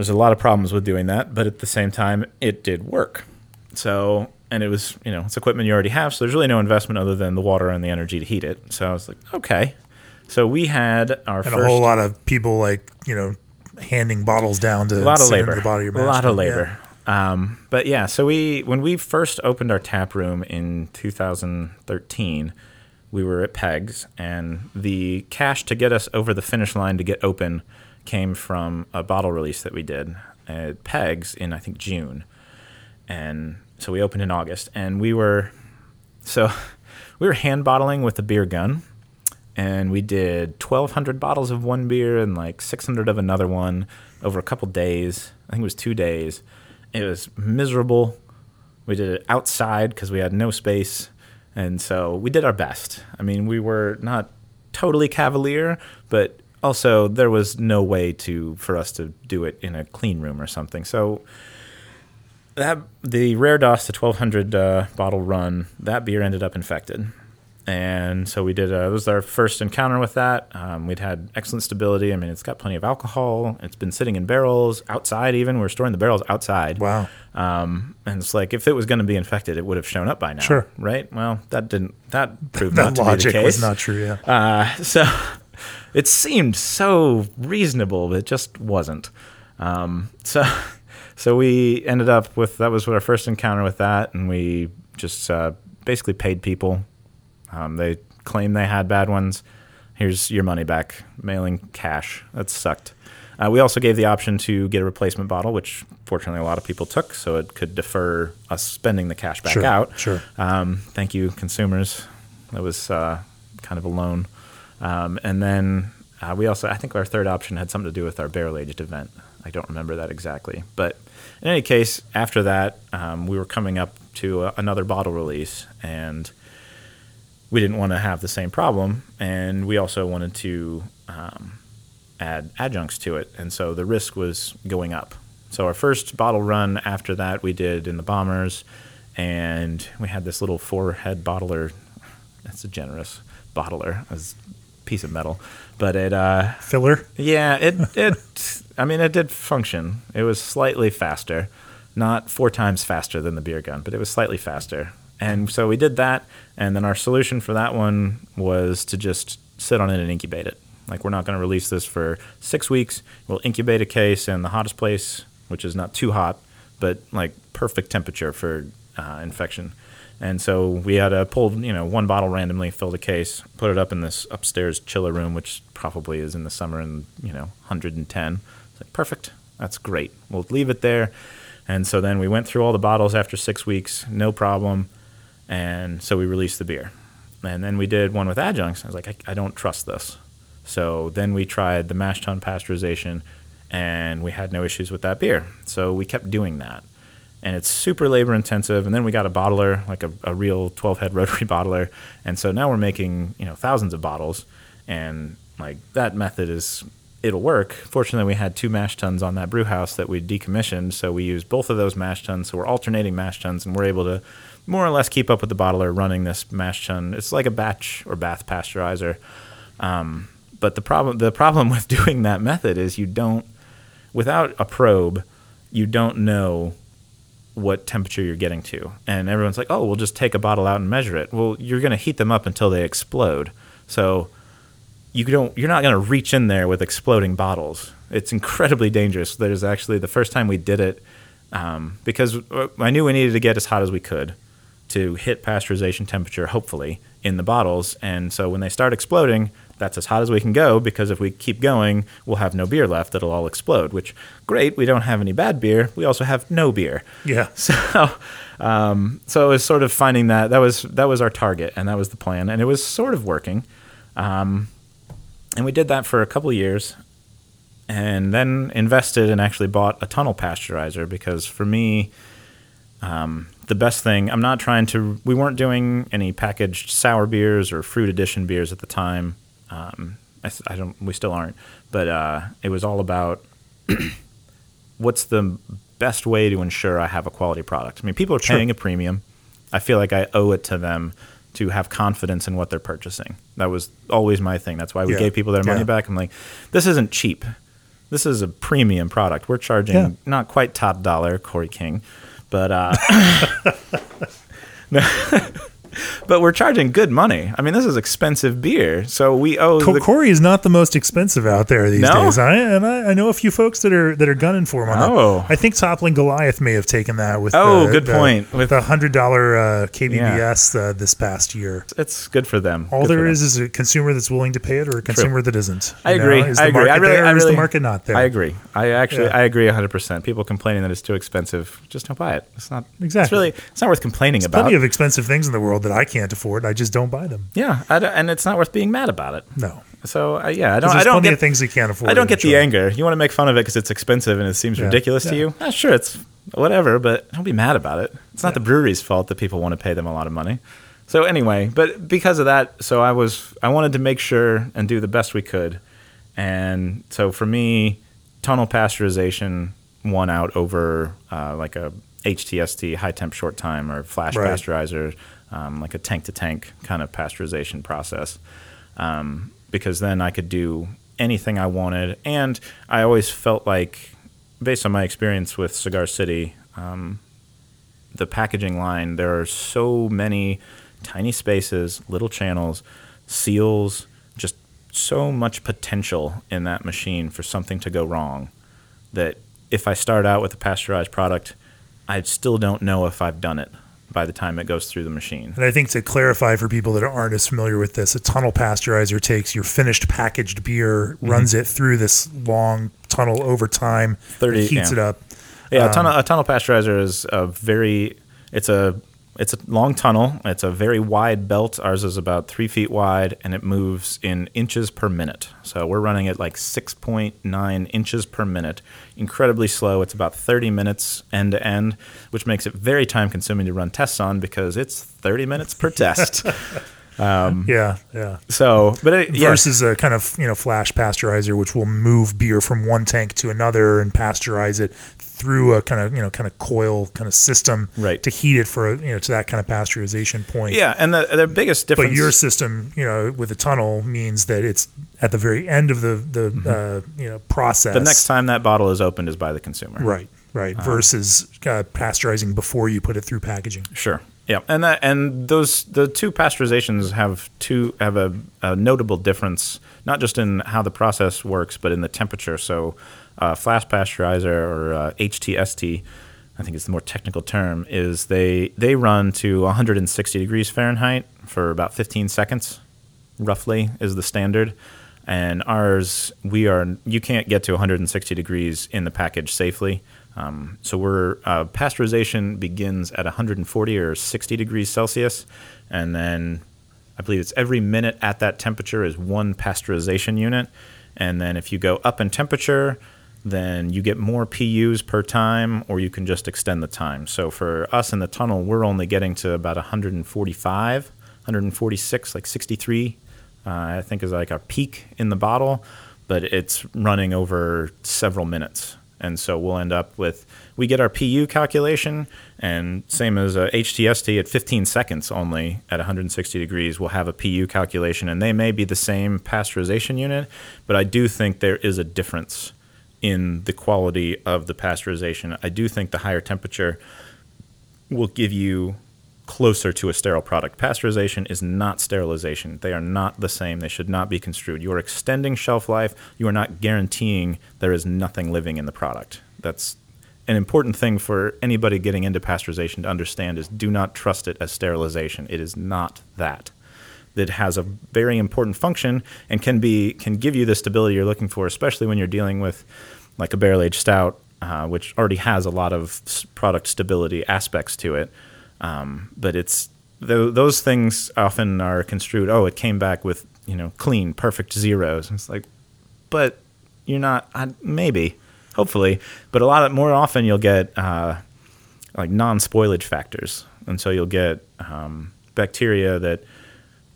Speaker 2: There's a lot of problems with doing that, but at the same time, it did work. So, and it was, you know, it's equipment you already have, so there's really no investment other than the water and the energy to heat it. So I was like, okay. So we had our
Speaker 1: and
Speaker 2: first
Speaker 1: a whole lot of people like you know handing bottles down to
Speaker 2: a lot of labor
Speaker 1: the bottom of
Speaker 2: a lot of
Speaker 1: tun. Yeah.
Speaker 2: labor um, but yeah so we when we first opened our tap room in 2013 we were at Peg's and the cash to get us over the finish line to get open came from a bottle release that we did at Peg's in i think june. And so we opened in august and we were so we were hand bottling with a beer gun and we did 1200 bottles of one beer and like 600 of another one over a couple days. I think it was two days. It was miserable. We did it outside because we had no space and so we did our best. I mean we were not totally cavalier but also there was no way to for us to do it in a clean room or something so that the Rare DOS the 1200 uh, bottle run that beer ended up infected and so we did. Uh, it was our first encounter with that. Um, we'd had excellent stability. I mean, it's got plenty of alcohol. It's been sitting in barrels outside. Even we're storing the barrels outside.
Speaker 1: Wow.
Speaker 2: Um, and it's like if it was going to be infected, it would have shown up by now.
Speaker 1: Sure.
Speaker 2: Right. Well, that didn't. That proved
Speaker 1: That
Speaker 2: not to
Speaker 1: logic
Speaker 2: be the case.
Speaker 1: was not true. Yeah.
Speaker 2: Uh, so it seemed so reasonable, but it just wasn't. Um, so so we ended up with that was our first encounter with that, and we just uh, basically paid people. Um, they claimed they had bad ones. Here's your money back, mailing cash. That sucked. Uh, we also gave the option to get a replacement bottle, which fortunately a lot of people took, so it could defer us spending the cash back
Speaker 1: Sure,
Speaker 2: out.
Speaker 1: sure.
Speaker 2: Um, thank you, consumers. That was uh, kind of a loan. Um, and then uh, we also, I think our third option had something to do with our barrel aged event. I don't remember that exactly. But in any case, after that, um, we were coming up to a, another bottle release, and we didn't want to have the same problem. And we also wanted to um, add adjuncts to it. And so the risk was going up. So our first bottle run after that we did in the Bombers, and we had this little four head bottler. That's a generous bottler, piece of metal, but it uh,
Speaker 1: Filler.
Speaker 2: yeah, it it. I mean, it did function. It was slightly faster, not four times faster than the beer gun, but it was slightly faster. And so we did that, and then our solution for that one was to just sit on it and incubate it. Like we're not going to release this for six weeks. We'll incubate a case in the hottest place, which is not too hot, but like perfect temperature for uh, infection. And so we had uh, to pull, you know, one bottle randomly, filled a case, put it up in this upstairs chiller room, which probably is in the summer and, you know, 110. It's like, perfect. That's great. We'll leave it there. And so then we went through all the bottles after six weeks, no problem. And so we released the beer. And then we did one with adjuncts. I was like, I, I don't trust this. So then we tried the mash tun pasteurization, and we had no issues with that beer. So we kept doing that and it's super labor intensive. And then we got a bottler, like a, a real 12 head rotary bottler. And so now we're making, you know, thousands of bottles. And like that method is, it'll work. Fortunately, we had two mash tuns on that brew house that we decommissioned. So we used both of those mash tuns. So we're alternating mash tuns and we're able to more or less keep up with the bottler running this mash tun. It's like a batch or bath pasteurizer. Um, but the problem, the problem with doing that method is you don't, without a probe, you don't know what temperature you're getting to. And everyone's like, oh, we'll just take a bottle out and measure it. Well, you're going to heat them up until they explode. So you don't you're not going to reach in there with exploding bottles. It's incredibly dangerous. There's actually the first time we did it um, because I knew we needed to get as hot as we could to hit pasteurization temperature, hopefully in the bottles. And so when they start exploding, that's as hot as we can go because if we keep going, we'll have no beer left. It'll all explode. Which great, we don't have any bad beer. We also have no beer.
Speaker 1: Yeah.
Speaker 2: So, um, so it was sort of finding that that was that was our target and that was the plan, and it was sort of working. Um, and we did that for a couple years, and then invested and actually bought a tunnel pasteurizer because for me. Um, the best thing. I'm not trying to. We weren't doing any packaged sour beers or fruit addition beers at the time. Um, I, I, don't. We still aren't. But uh, it was all about what's the best way to ensure I have a quality product. I mean, people are paying sure. a premium. I feel like I owe it to them to have confidence in what they're purchasing. That was always my thing. That's why we yeah. gave people their money yeah. back. I'm like, this isn't cheap. This is a premium product. We're charging yeah. not quite top dollar, Cory King, but uh, but we're charging good money. I mean, this is expensive beer, so we owe.
Speaker 1: Co- the- is not the most expensive out there these no? days. I and I, I, know a few folks that are that are gunning for him. oh, I think Toppling Goliath may have taken that with.
Speaker 2: Oh,
Speaker 1: the,
Speaker 2: good
Speaker 1: the,
Speaker 2: point.
Speaker 1: With a hundred dollar uh, KBBS yeah. uh, this past year.
Speaker 2: It's good for them.
Speaker 1: All
Speaker 2: good
Speaker 1: there is them. is a consumer that's willing to pay it, or a consumer True. that isn't.
Speaker 2: I agree.
Speaker 1: Is
Speaker 2: I agree. I really,
Speaker 1: there,
Speaker 2: I really,
Speaker 1: the market not there?
Speaker 2: I agree. I actually, yeah. I agree hundred percent. People complaining that it's too expensive, just don't buy it. It's not exactly. It's really, it's not worth complaining
Speaker 1: There's
Speaker 2: about.
Speaker 1: Plenty of expensive things in the world that I can't afford. I just don't buy them.
Speaker 2: Yeah, and it's not worth being mad about it.
Speaker 1: No.
Speaker 2: So uh, yeah, I don't. I don't
Speaker 1: get things you can't afford.
Speaker 2: I don't get the anger. You want to make fun of it because it's expensive and it seems yeah. ridiculous yeah. to you. Ah, sure, it's whatever, but don't be mad about it. It's not yeah. the brewery's fault that people want to pay them a lot of money. So anyway, but because of that, so I was I wanted to make sure and do the best we could, and so for me, tunnel pasteurization won out over uh, like a HTST high temp short time or flash right. pasteurizer um, like a tank to tank kind of pasteurization process, um, because then I could do anything I wanted. And I always felt like, based on my experience with Cigar City, um, the packaging line, there are so many tiny spaces, little channels, seals, just so much potential in that machine for something to go wrong that if I start out with a pasteurized product, I still don't know if I've done it by the time it goes through the machine.
Speaker 1: And I think to clarify for people that aren't as familiar with this, a tunnel pasteurizer takes your finished packaged beer, mm-hmm. runs it through this long tunnel over time, 30, heats
Speaker 2: yeah.
Speaker 1: it up.
Speaker 2: Yeah, um, a, tunnel, a tunnel pasteurizer is a very, it's a it's a long tunnel. It's a very wide belt. Ours is about three feet wide, and it moves in inches per minute. So we're running at like 6.9 inches per minute. Incredibly slow. It's about 30 minutes end to end, which makes it very time consuming to run tests on because it's 30 minutes per test.
Speaker 1: Um, yeah, yeah.
Speaker 2: So, but it,
Speaker 1: versus yeah. a kind of you know flash pasteurizer, which will move beer from one tank to another and pasteurize it through a kind of you know kind of coil kind of system
Speaker 2: right.
Speaker 1: to heat it for you know to that kind of pasteurization point.
Speaker 2: Yeah, and the the biggest difference.
Speaker 1: But your system, you know, with a tunnel means that it's at the very end of the the mm-hmm. uh, you know process.
Speaker 2: The next time that bottle is opened is by the consumer.
Speaker 1: Right. Right. Uh-huh. Versus uh, pasteurizing before you put it through packaging.
Speaker 2: Sure. Yeah, and that and those the two pasteurizations have two have a, a, notable difference, not just in how the process works, but in the temperature. So uh, flash pasteurizer or uh, HTST, I think it's the more technical term, is they they run to 160 degrees Fahrenheit for about 15 seconds, roughly is the standard. And ours, we are you can't get to 160 degrees in the package safely. Um, so we're uh, pasteurization begins at 140 or 60 degrees Celsius, and then I believe it's every minute at that temperature is one pasteurization unit. And then if you go up in temperature, then you get more PUs per time, or you can just extend the time. So for us in the tunnel, we're only getting to about 145, 146, like 63, uh, I think is like our peak in the bottle, but it's running over several minutes. And so we'll end up with, we get our PU calculation, and same as a HTST at 15 seconds only at 160 degrees, we'll have a PU calculation, and they may be the same pasteurization unit, but I do think there is a difference in the quality of the pasteurization. I do think the higher temperature will give you closer to a sterile product. Pasteurization is not sterilization. They are not the same. They should not be construed. You are extending shelf life. You are not guaranteeing there is nothing living in the product. That's an important thing for anybody getting into pasteurization to understand is do not trust it as sterilization. It is not that. It has a very important function and can be can give you the stability you're looking for, especially when you're dealing with like a barrel aged stout, uh, which already has a lot of product stability aspects to it. Um, but it's th- those things often are construed. Oh, it came back with you know clean, perfect zeros. And it's like, but you're not. I, maybe, hopefully, but a lot of, more often you'll get uh, like non-spoilage factors, and so you'll get um, bacteria that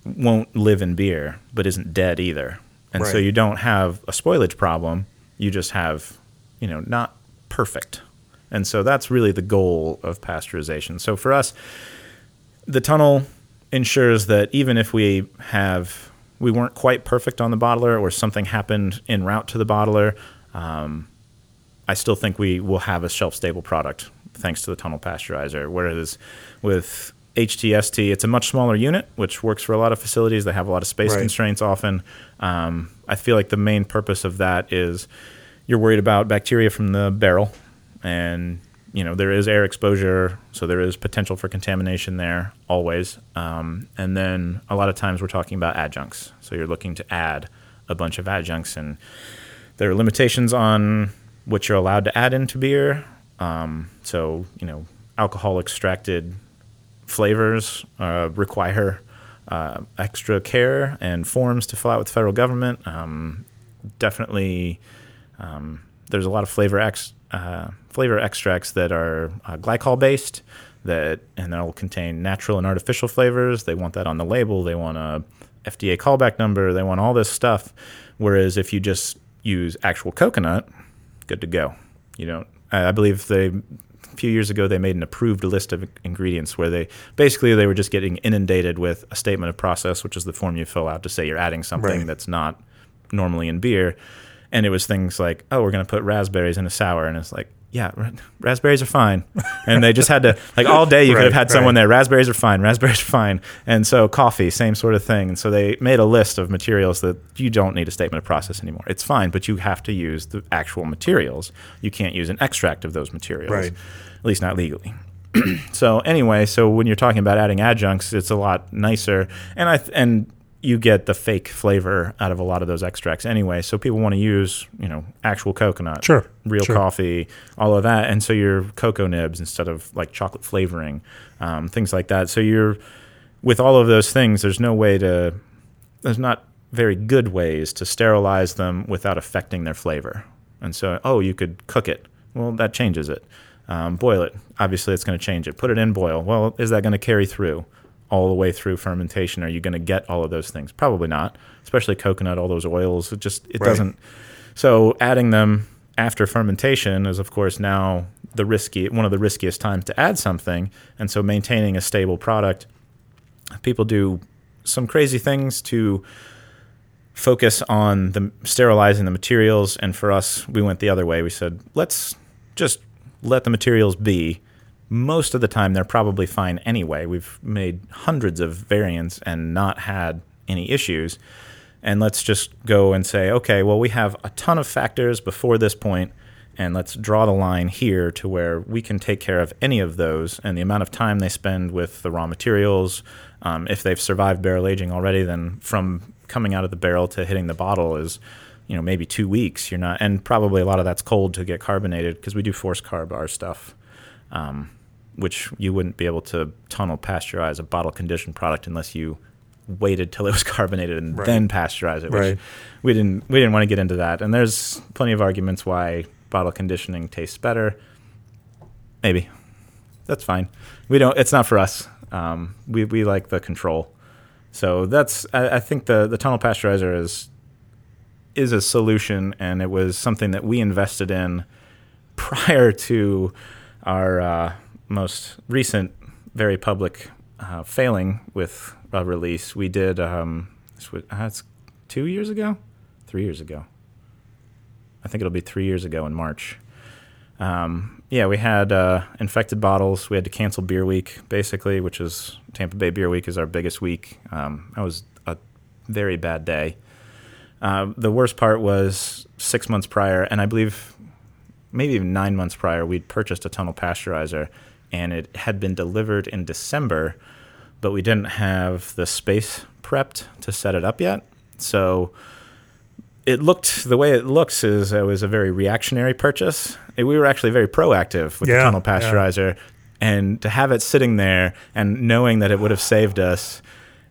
Speaker 2: won't live in beer but isn't dead either, and right. so you don't have a spoilage problem. You just have, you know, not perfect and so that's really the goal of pasteurization. So for us, the tunnel ensures that even if we have we weren't quite perfect on the bottler or something happened en route to the bottler, um, I still think we will have a shelf stable product thanks to the tunnel pasteurizer. Whereas with HTST, it's a much smaller unit, which works for a lot of facilities. They have a lot of space right. constraints often. Um, I feel like the main purpose of that is you're worried about bacteria from the barrel and you know there is air exposure, so there is potential for contamination there always. Um, and then a lot of times we're talking about adjuncts, so you're looking to add a bunch of adjuncts, and there are limitations on what you're allowed to add into beer. Um, so you know, alcohol extracted flavors uh, require uh, extra care and forms to fill out with the federal government. Um, definitely, um, there's a lot of flavor ex- uh, flavor extracts that are uh, glycol based that and that will contain natural and artificial flavors. They want that on the label. They want a FDA callback number. They want all this stuff. Whereas if you just use actual coconut, good to go. You don't. I believe they a few years ago they made an approved list of ingredients where they basically they were just getting inundated with a statement of process, which is the form you fill out to say you're adding something right. that's not normally in beer and it was things like, oh, we're going to put raspberries in a sour, and it's like, yeah, raspberries are fine. And they just had to like all day. You right, could have had someone there. Raspberries are fine. Raspberries are fine. And so coffee, same sort of thing. And so they made a list of materials that you don't need a statement of process anymore. It's fine, but you have to use the actual materials. You can't use an extract of those materials, right. at least not legally. so anyway, so when you're talking about adding adjuncts, it's a lot nicer. And I and you get the fake flavor out of a lot of those extracts anyway. So people want to use, you know, actual coconut,
Speaker 1: sure,
Speaker 2: real
Speaker 1: sure.
Speaker 2: coffee, all of that, and so your cocoa nibs instead of like chocolate flavoring, um, things like that. So you're with all of those things. There's no way to. There's not very good ways to sterilize them without affecting their flavor. And so, oh, you could cook it. Well, that changes it. Um, boil it. Obviously, it's going to change it. Put it in boil. Well, is that going to carry through? All the way through fermentation? Are you going to get all of those things? Probably not especially coconut all those oils it just it right. doesn't. So adding them after fermentation is of course now the risky one of the riskiest times to add something. And so maintaining a stable product people do some crazy things to focus on the sterilizing the materials. And for us we went the other way. We said let's just let the materials be most of the time they're probably fine anyway. We've made hundreds of variants and not had any issues. And let's just go and say, okay, well, we have a ton of factors before this point, and let's draw the line here to where we can take care of any of those. And the amount of time they spend with the raw materials, um, if they've survived barrel aging already, then from coming out of the barrel to hitting the bottle is you know maybe two weeks you're not and probably a lot of that's cold to get carbonated because we do force carb our stuff um, which you wouldn't be able to tunnel pasteurize a bottle conditioned product unless you waited till it was carbonated and right. then pasteurize it. Which right. we didn't we didn't want to get into that. And there's plenty of arguments why bottle conditioning tastes better. Maybe that's fine. We don't. It's not for us. Um, we we like the control. So that's I, I think the the tunnel pasteurizer is is a solution, and it was something that we invested in prior to our uh, most recent, very public uh, failing with a release, we did. Um, uh, two years ago, three years ago. I think it'll be three years ago in March. Um, yeah, we had uh, infected bottles. We had to cancel Beer Week, basically, which is Tampa Bay Beer Week is our biggest week. Um, that was a very bad day. Uh, the worst part was six months prior, and I believe maybe even nine months prior, we'd purchased a tunnel pasteurizer, and it had been delivered in December, but we didn't have the space prepped to set it up yet. So it looked the way it looks is it was a very reactionary purchase. we were actually very proactive with
Speaker 1: Yeah,
Speaker 2: the tunnel pasteurizer, and to have it sitting there and knowing that it would have saved us,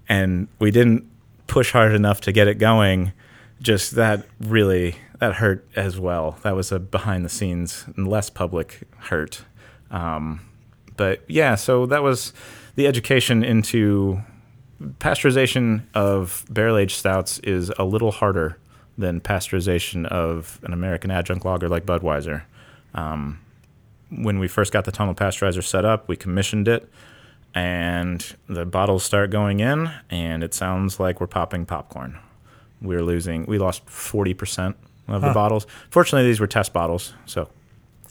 Speaker 2: and we didn't push hard enough to get it going, just that really that hurt as well. That was a behind the scenes and less public hurt. Um, but yeah, so that was the education into pasteurization of barrel aged stouts is a little harder than pasteurization of an American adjunct lager like Budweiser. Um, when we first got the tunnel pasteurizer set up, we commissioned it, and the bottles start going in, and it sounds like we're popping popcorn. We're losing. We lost forty percent of the bottles. Fortunately, these were test bottles, so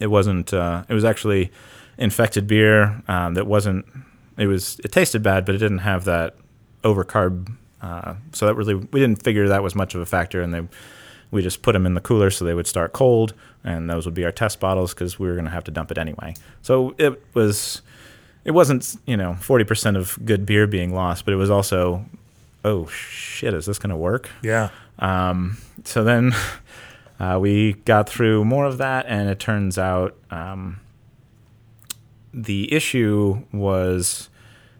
Speaker 2: it wasn't. Uh, it was actually infected beer um, that wasn't. It was. It tasted bad, but it didn't have that overcarb. Uh, so that really we didn't figure that was much of a factor, and they we just put them in the cooler so they would start cold, and those would be our test bottles because we were going to have to dump it anyway. So it was. It wasn't you know forty percent of good beer being lost, but it was also, oh shit, is this going to work?
Speaker 1: Yeah.
Speaker 2: Um, so then uh, we got through more of that, and it turns out um, the issue was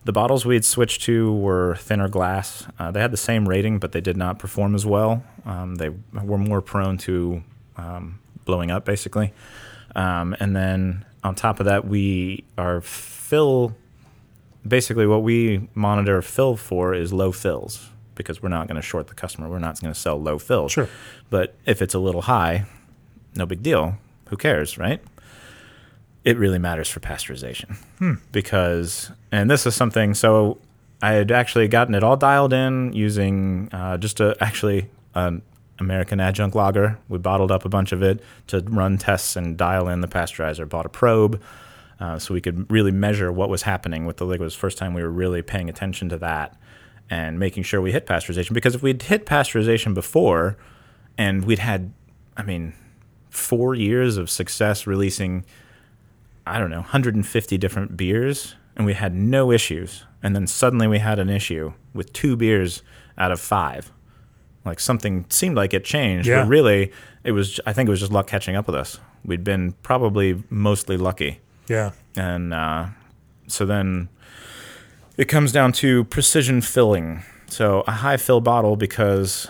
Speaker 2: the bottles we had switched to were thinner glass. Uh, they had the same rating, but they did not perform as well. Um, they were more prone to um, blowing up, basically. Um, and then on top of that, we our fill. Basically, what we monitor fill for is low fills because we're not going to short the customer. We're not going to sell low fills.
Speaker 1: Sure.
Speaker 2: But if it's a little high, no big deal. Who cares, right? It really matters for pasteurization because, and this is something. So I had actually gotten it all dialed in using uh, just a actually an American adjunct lager. We bottled up a bunch of it to run tests and dial in the pasteurizer. Bought a probe uh, so we could really measure what was happening with the liquid. It was the first time we were really paying attention to that and making sure we hit pasteurization. Because if we'd hit pasteurization before, and we'd had, I mean, four years of success releasing, I don't know, 150 different beers, and we had no issues. And then suddenly we had an issue with two beers out of five. Like something seemed like it changed,
Speaker 1: Yeah.
Speaker 2: but really, it was. I think it was just luck catching up with us. We'd been probably mostly lucky
Speaker 1: Yeah.
Speaker 2: and uh, so then it comes down to precision filling. So a high fill bottle because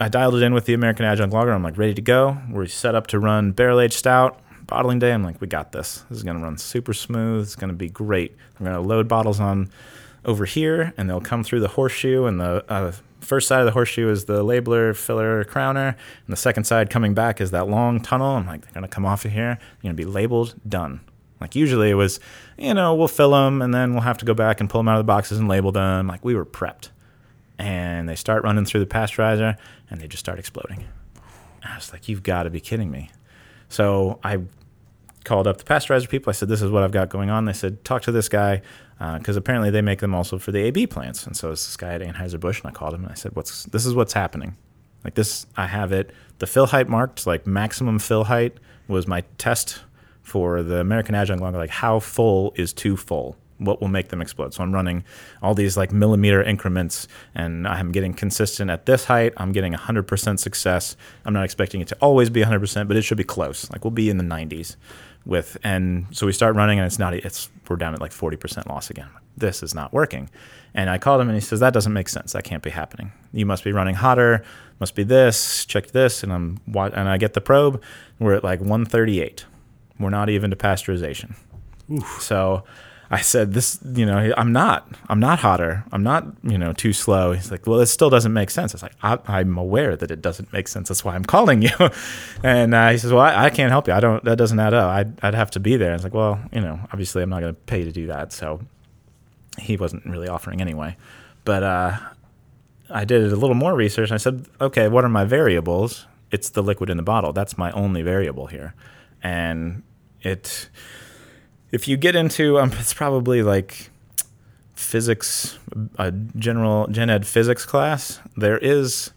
Speaker 2: I dialed it in with the American Adjunct Lager. I'm like ready to go. We're set up to run barrel aged stout. Bottling day, I'm like, we got this. This is gonna run super smooth. It's gonna be great. I'm gonna load bottles on over here, and they'll come through the horseshoe. And the uh, first side of the horseshoe is the labeler, filler, crowner, and the second side coming back is that long tunnel. I'm like, they're gonna come off of here. They're gonna be labeled, done. Like usually it was, you know, we'll fill them and then we'll have to go back and pull them out of the boxes and label them. Like we were prepped, and they start running through the pasteurizer and they just start exploding. I was like, you've got to be kidding me. So I called up the pasteurizer people. I said, this is what I've got going on. They said, talk to this guy uh, because apparently they make them also for the AB plants. And so it's this guy at Anheuser Busch, and I called him and I said, what's this is what's happening. Like this, I have it. The fill height marked, like maximum fill height, was my test for the American Adjunct Lager. Like how full is too full? What will make them explode? So I'm running all these like millimeter increments, and I'm getting consistent at this height. I'm getting 100% success. I'm not expecting it to always be 100%, but it should be close. Like we'll be in the 90s with, and so we start running, and it's not. It's we're down at like 40% loss again. This is not working. And I called him, and he says that doesn't make sense. That can't be happening. You must be running hotter. Must be this. Check this, and I'm and I get the probe. We're at like 138. We're not even to pasteurization. So I said, "This, you know, I'm not. I'm not hotter. I'm not, you know, too slow." He's like, "Well, this still doesn't make sense." I was like, I, "I'm aware that it doesn't make sense. That's why I'm calling you." and uh, he says, "Well, I, I can't help you. I don't. That doesn't add up. I'd, I'd have to be there." I was like, "Well, you know, obviously, I'm not going to pay to do that." So he wasn't really offering anyway. But uh, I did a little more research. And I said, "Okay, what are my variables?" It's the liquid in the bottle. That's my only variable here, and it if you get into um, it's probably like physics, a general gen ed physics class. There is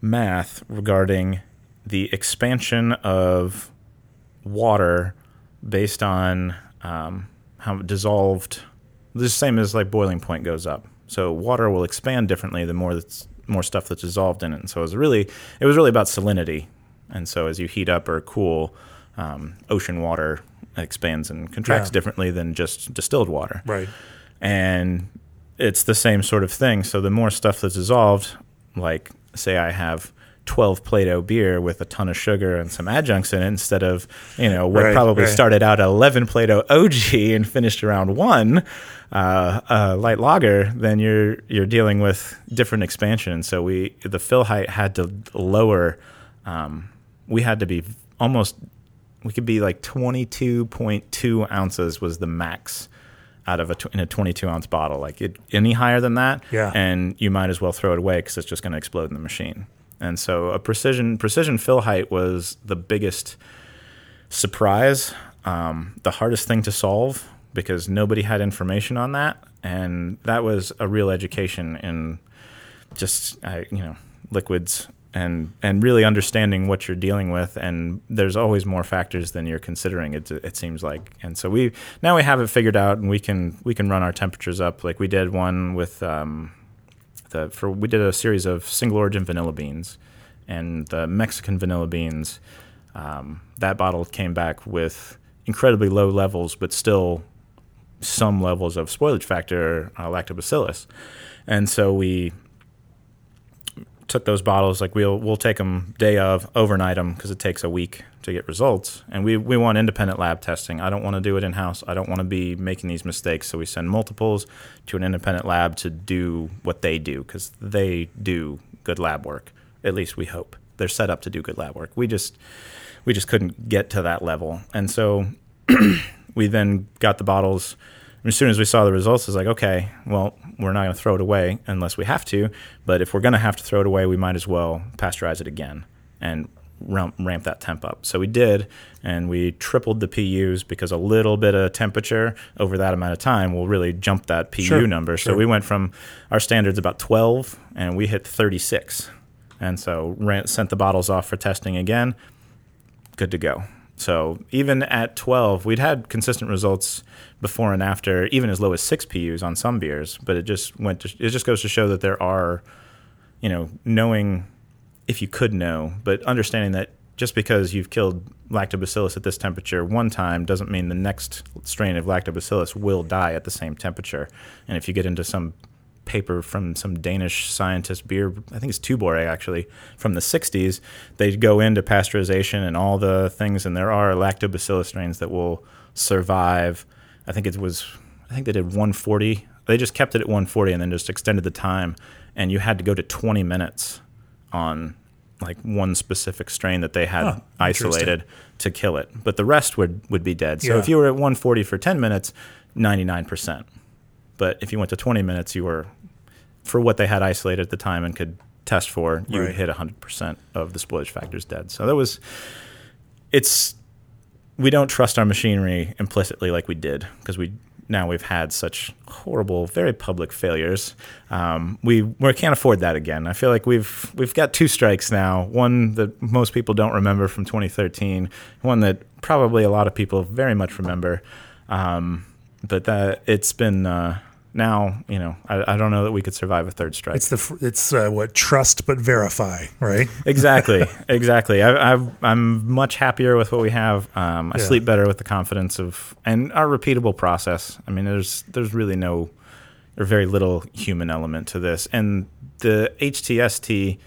Speaker 2: math regarding the expansion of water based on um, how dissolved. The same as like boiling point goes up. So water will expand differently the more that's more stuff that's dissolved in it. And so it was really it was really about salinity. And so as you heat up or cool, um, ocean water expands and contracts
Speaker 1: Yeah.
Speaker 2: differently than just distilled water
Speaker 1: Right.
Speaker 2: and it's the same sort of thing. So the more stuff that's dissolved, like say I have 12 Plato beer with a ton of sugar and some adjuncts in it instead of, you know, what
Speaker 1: Right,
Speaker 2: probably
Speaker 1: right.
Speaker 2: started out at 11 Plato OG and finished around one uh, uh, light lager, then you're you're dealing with different expansion. So we the fill height had to lower. Um, we had to be almost we could be like 22.2 ounces was the max out of a in a 22 ounce bottle. Like it, any higher than that,
Speaker 1: Yeah.
Speaker 2: and you might as well throw it away because it's just going to explode in the machine. And so a precision precision fill height was the biggest surprise, um, the hardest thing to solve because nobody had information on that, and that was a real education in just uh, you know liquids and and really understanding what you're dealing with and there's always more factors than you're considering it it seems like. And so we now we have it figured out and we can we can run our temperatures up like we did one with um, the for we did a series of single origin vanilla beans and the Mexican vanilla beans um, that bottle came back with incredibly low levels but still some levels of spoilage factor uh, lactobacillus. And so we took those bottles like we'll we'll take them day of overnight them because it takes a week to get results. And we we want independent lab testing. I don't want to do it in house i don't want to be making these mistakes so we send multiples to an independent lab to do what they do because they do good lab work. At least we hope. They're set up to do good lab work. We just we just couldn't get to that level. And so we then got the bottles as soon as we saw the results, it's like, okay, well, we're not going to throw it away unless we have to. But if we're going to have to throw it away, we might as well pasteurize it again and ramp, ramp that temp up. So we did, and we tripled the PUs because a little bit of temperature over that amount of time will really jump that PU
Speaker 1: Sure,
Speaker 2: number.
Speaker 1: sure.
Speaker 2: So we went from our standards about 12, and we hit 36. And so ran, sent the bottles off for testing again good to go. So even at 12, we'd had consistent results before and after, even as low as six PUs on some beers. But it just went. To, it just goes to show that there are, you know, knowing if you could know, but understanding that just because you've killed lactobacillus at this temperature one time doesn't mean the next strain of lactobacillus will die at the same temperature. And if you get into some paper from some Danish scientist beer, I think it's Tuborg actually, from the 60s, they go into pasteurization and all the things, and there are lactobacillus strains that will survive. I think it was, I think they did 140. They just kept it at 140 and then just extended the time, and you had to go to 20 minutes on like one specific strain that they had
Speaker 1: Huh,
Speaker 2: isolated to kill it, but the rest would would be dead. So
Speaker 1: Yeah.
Speaker 2: if you were at 140 for 10 minutes, 99%. But if you went to 20 minutes, you were for what they had isolated at the time and could test for, you would
Speaker 1: Right.
Speaker 2: hit 100% of the spoilage factors dead. So that was it's we don't trust our machinery implicitly like we did because we now we've had such horrible, very public failures. Um, we we can't afford that again. I feel like we've we've got two strikes now. One that most people don't remember from 2013. One that probably a lot of people very much remember. Um, but that it's been uh, now. You know, I, I don't know that we could survive a third strike.
Speaker 1: It's the it's uh, what trust but verify, right?
Speaker 2: exactly, exactly. I, I'm much happier with what we have. Um, I
Speaker 1: Yeah.
Speaker 2: sleep better with the confidence of and our repeatable process. I mean, there's there's really no or very little human element to this, and the HTST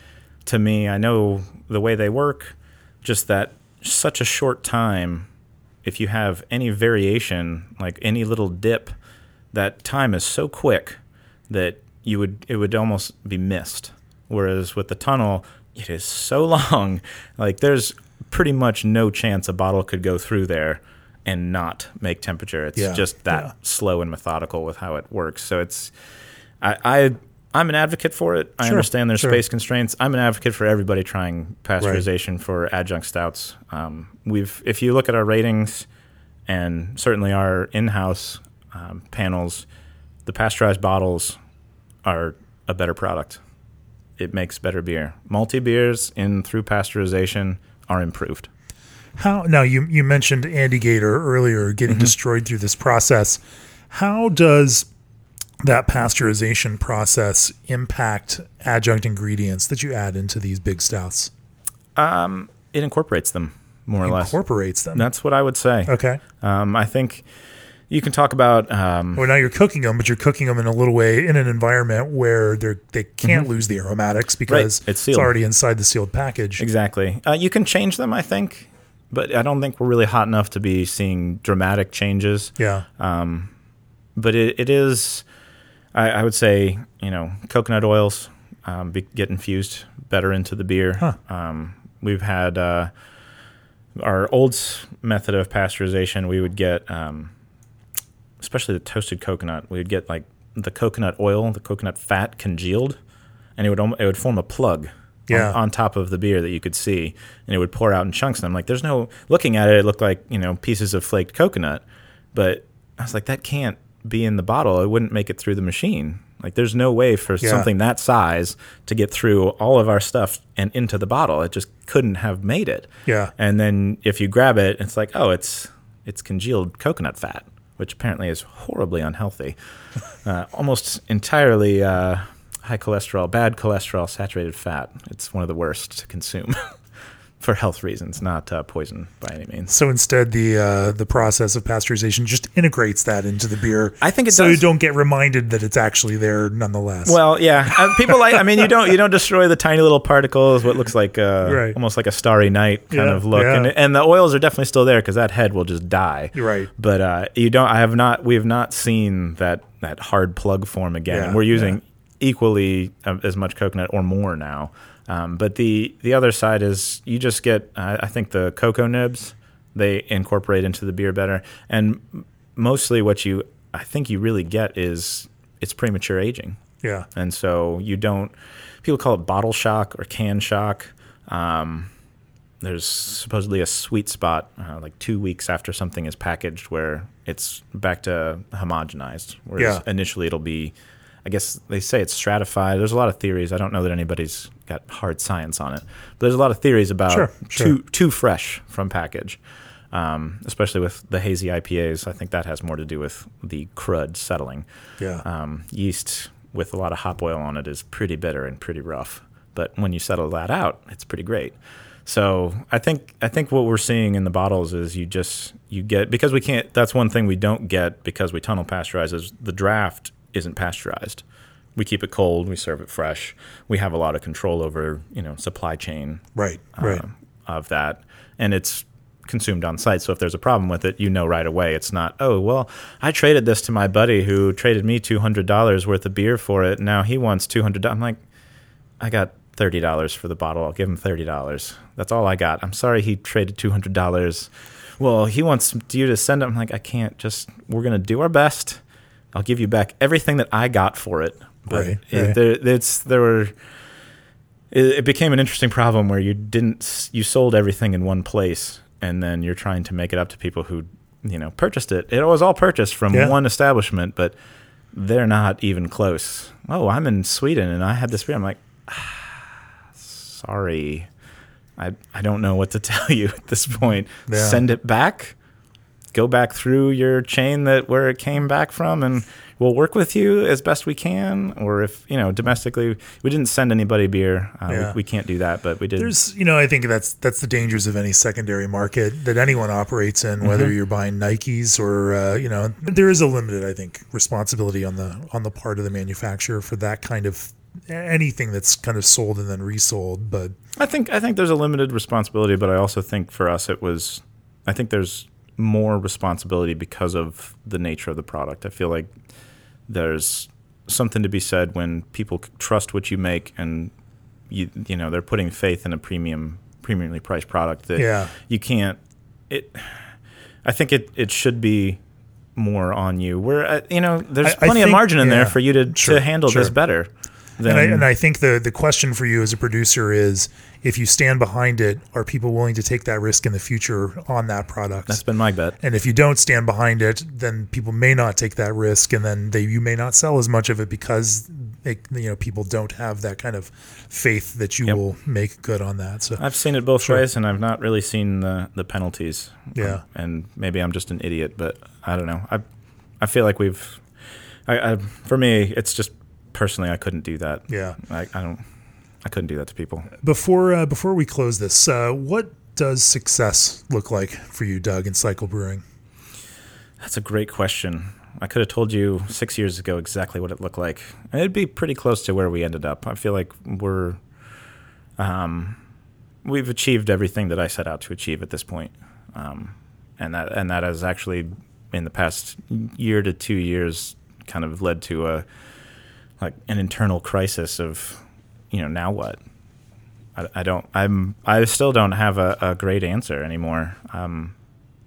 Speaker 2: to me, I know the way they work. Just that such a short time. If you have any variation, like any little dip, that time is so quick that you would it would almost be missed. Whereas with the tunnel, it is so long. Like there's pretty much no chance a bottle could go through there and not make temperature. It's
Speaker 1: Yeah,
Speaker 2: just that
Speaker 1: yeah.
Speaker 2: slow and methodical with how it works. So it's I, I I'm an advocate for it. I
Speaker 1: Sure,
Speaker 2: understand there's
Speaker 1: sure.
Speaker 2: space constraints. I'm an advocate for everybody trying pasteurization for adjunct stouts. Um, we've if you look at our ratings and certainly our in-house um, panels, the pasteurized bottles are a better product. It makes better beer. Multi beers in through pasteurization are improved.
Speaker 1: How now you you mentioned Andygator earlier getting destroyed through this process. How does that pasteurization process impact adjunct ingredients that you add into these big stouts?
Speaker 2: It incorporates them more or less.
Speaker 1: Incorporates them.
Speaker 2: That's what I would say.
Speaker 1: Okay.
Speaker 2: Um, I think you can talk about um,
Speaker 1: Well, now you're cooking them, but you're cooking them in a little way in an environment where they're they can't lose the aromatics because
Speaker 2: Mm-hmm. It's
Speaker 1: already inside the sealed package.
Speaker 2: exactly. Uh, you can change them, I think, but I don't think we're really hot enough to be seeing dramatic changes.
Speaker 1: Yeah.
Speaker 2: Um, but it, it is I, I would say you know coconut oils um, be, get infused better into the beer
Speaker 1: Huh.
Speaker 2: um, we've had uh, our old method of pasteurization we would get um, especially the toasted coconut we would get like the coconut oil the coconut fat congealed and it would it would form a plug
Speaker 1: Yeah.
Speaker 2: on, on top of the beer that you could see and it would pour out in chunks and I'm like there's no looking at it it looked like you know pieces of flaked coconut but I was like that can't be in the bottle it wouldn't make it through the machine like there's no way for
Speaker 1: Yeah.
Speaker 2: something that size to get through all of our stuff and into the bottle it just couldn't have made it
Speaker 1: Yeah.
Speaker 2: and then if you grab it it's like oh it's it's congealed coconut fat which apparently is horribly unhealthy. Uh, almost entirely uh, high cholesterol bad cholesterol saturated fat. It's one of the worst to consume for health reasons not uh, poison by any means
Speaker 1: So instead, the uh, the process of pasteurization just integrates that into the beer.
Speaker 2: I think it
Speaker 1: so
Speaker 2: does.
Speaker 1: you don't get reminded that it's actually there nonetheless.
Speaker 2: Well, yeah, uh, people like. I mean, you don't you don't destroy the tiny little particles. What looks like uh,
Speaker 1: Right.
Speaker 2: almost like a starry night kind
Speaker 1: Yeah,
Speaker 2: of look,
Speaker 1: yeah.
Speaker 2: and and the oils are definitely still there because that head will just die.
Speaker 1: Right.
Speaker 2: But uh, you don't. I have not. We have not seen that that hard plug form again.
Speaker 1: Yeah,
Speaker 2: we're using equally uh, as much coconut or more now. Um, but the the other side is you just get. Uh, I think the cocoa nibs they incorporate into the beer better, and mostly what you I think you really get is it's premature aging
Speaker 1: yeah.
Speaker 2: and so you don't. People call it bottle shock or can shock. Um, there's supposedly a sweet spot, uh, like two weeks after something is packaged, where it's back to homogenized. Whereas
Speaker 1: Yeah.
Speaker 2: initially it'll be, I guess they say it's stratified. There's a lot of theories. I don't know that anybody's got hard science on it, but there's a lot of theories about
Speaker 1: Sure, sure.
Speaker 2: too too fresh from package. Um, especially with the hazy IPAs, I think that has more to do with the crud settling
Speaker 1: Yeah.
Speaker 2: um, yeast with a lot of hop oil on it is pretty bitter and pretty rough. But when you settle that out, it's pretty great. So I think I think what we're seeing in the bottles is you just you get because we can't. That's one thing we don't get because we tunnel pasteurize is the draft isn't pasteurized. We keep it cold. We serve it fresh. We have a lot of control over you know supply chain
Speaker 1: right. Right.
Speaker 2: um, of that, and it's consumed on site. So if there's a problem with it, you know right away. It's not, oh well, I traded this to my buddy who traded me two hundred dollars worth of beer for it. Now he wants $200. I'm like, I got thirty dollars for the bottle. I'll give him thirty dollars. That's all I got. I'm sorry he traded two hundred dollars. Well, he wants you to send him. I'm like, I can't. Just we're gonna do our best. I'll give you back everything that I got for it. But
Speaker 1: Right,
Speaker 2: it-
Speaker 1: right.
Speaker 2: there, it's there were it, it became an interesting problem where you didn't you sold everything in one place and then you're trying to make it up to people who you know purchased it it was all purchased from
Speaker 1: Yeah.
Speaker 2: one establishment but they're not even close oh i'm in sweden and i had this beer i'm like ah, sorry I, I don't know what to tell you at this point
Speaker 1: Yeah.
Speaker 2: send it back go back through your chain that where it came back from and we'll work with you as best we can or if you know domestically we didn't send anybody beer uh,
Speaker 1: Yeah.
Speaker 2: we, we can't do that but we did
Speaker 1: There's, you know, I think that's that's the dangers of any secondary market that anyone operates in, whether
Speaker 2: Mm-hmm.
Speaker 1: you're buying Nikes or, uh, you know, there is a limited, I think, responsibility on the on the part of the manufacturer for that kind of anything that's kind of sold and then resold. But
Speaker 2: I think I think there's a limited responsibility, but I also think for us it was I think there's more responsibility because of the nature of the product. I feel like there's something to be said when people trust what you make and you you know they're putting faith in a premium premiumly priced product that
Speaker 1: Yeah.
Speaker 2: you can't it I think it it should be more on you. Where uh, you know there's
Speaker 1: I- I
Speaker 2: plenty of margin in
Speaker 1: yeah,
Speaker 2: there for you to
Speaker 1: sure,
Speaker 2: to handle this
Speaker 1: sure.
Speaker 2: Better.
Speaker 1: and, I, and I think the the question for you as a producer is if you stand behind it, are people willing to take that risk in the future on that product?
Speaker 2: That's been my bet.
Speaker 1: And if you don't stand behind it, then people may not take that risk, and then they you may not sell as much of it because they, you know people don't have that kind of faith that you
Speaker 2: Yep.
Speaker 1: will make good on that. So
Speaker 2: I've seen it both
Speaker 1: Sure.
Speaker 2: ways, and I've not really seen the the penalties.
Speaker 1: Yeah.
Speaker 2: Um, and maybe I'm just an idiot, but I don't know. I I feel like we've. I, I for me, it's just personally, I couldn't do that.
Speaker 1: yeah.
Speaker 2: I, I don't. I couldn't do that to people.
Speaker 1: Before uh, before we close this, uh, what does success look like for you, Doug, in cycle brewing?
Speaker 2: That's a great question. I could have told you six years ago exactly what it looked like, and it'd be pretty close to where we ended up. I feel like we're, um, we've achieved everything that I set out to achieve at this point, um, and that and that has actually, in the past year to two years, kind of led to a, like an internal crisis of, you know, now what? I, I don't. I'm. I still don't have a, a great answer anymore. Um,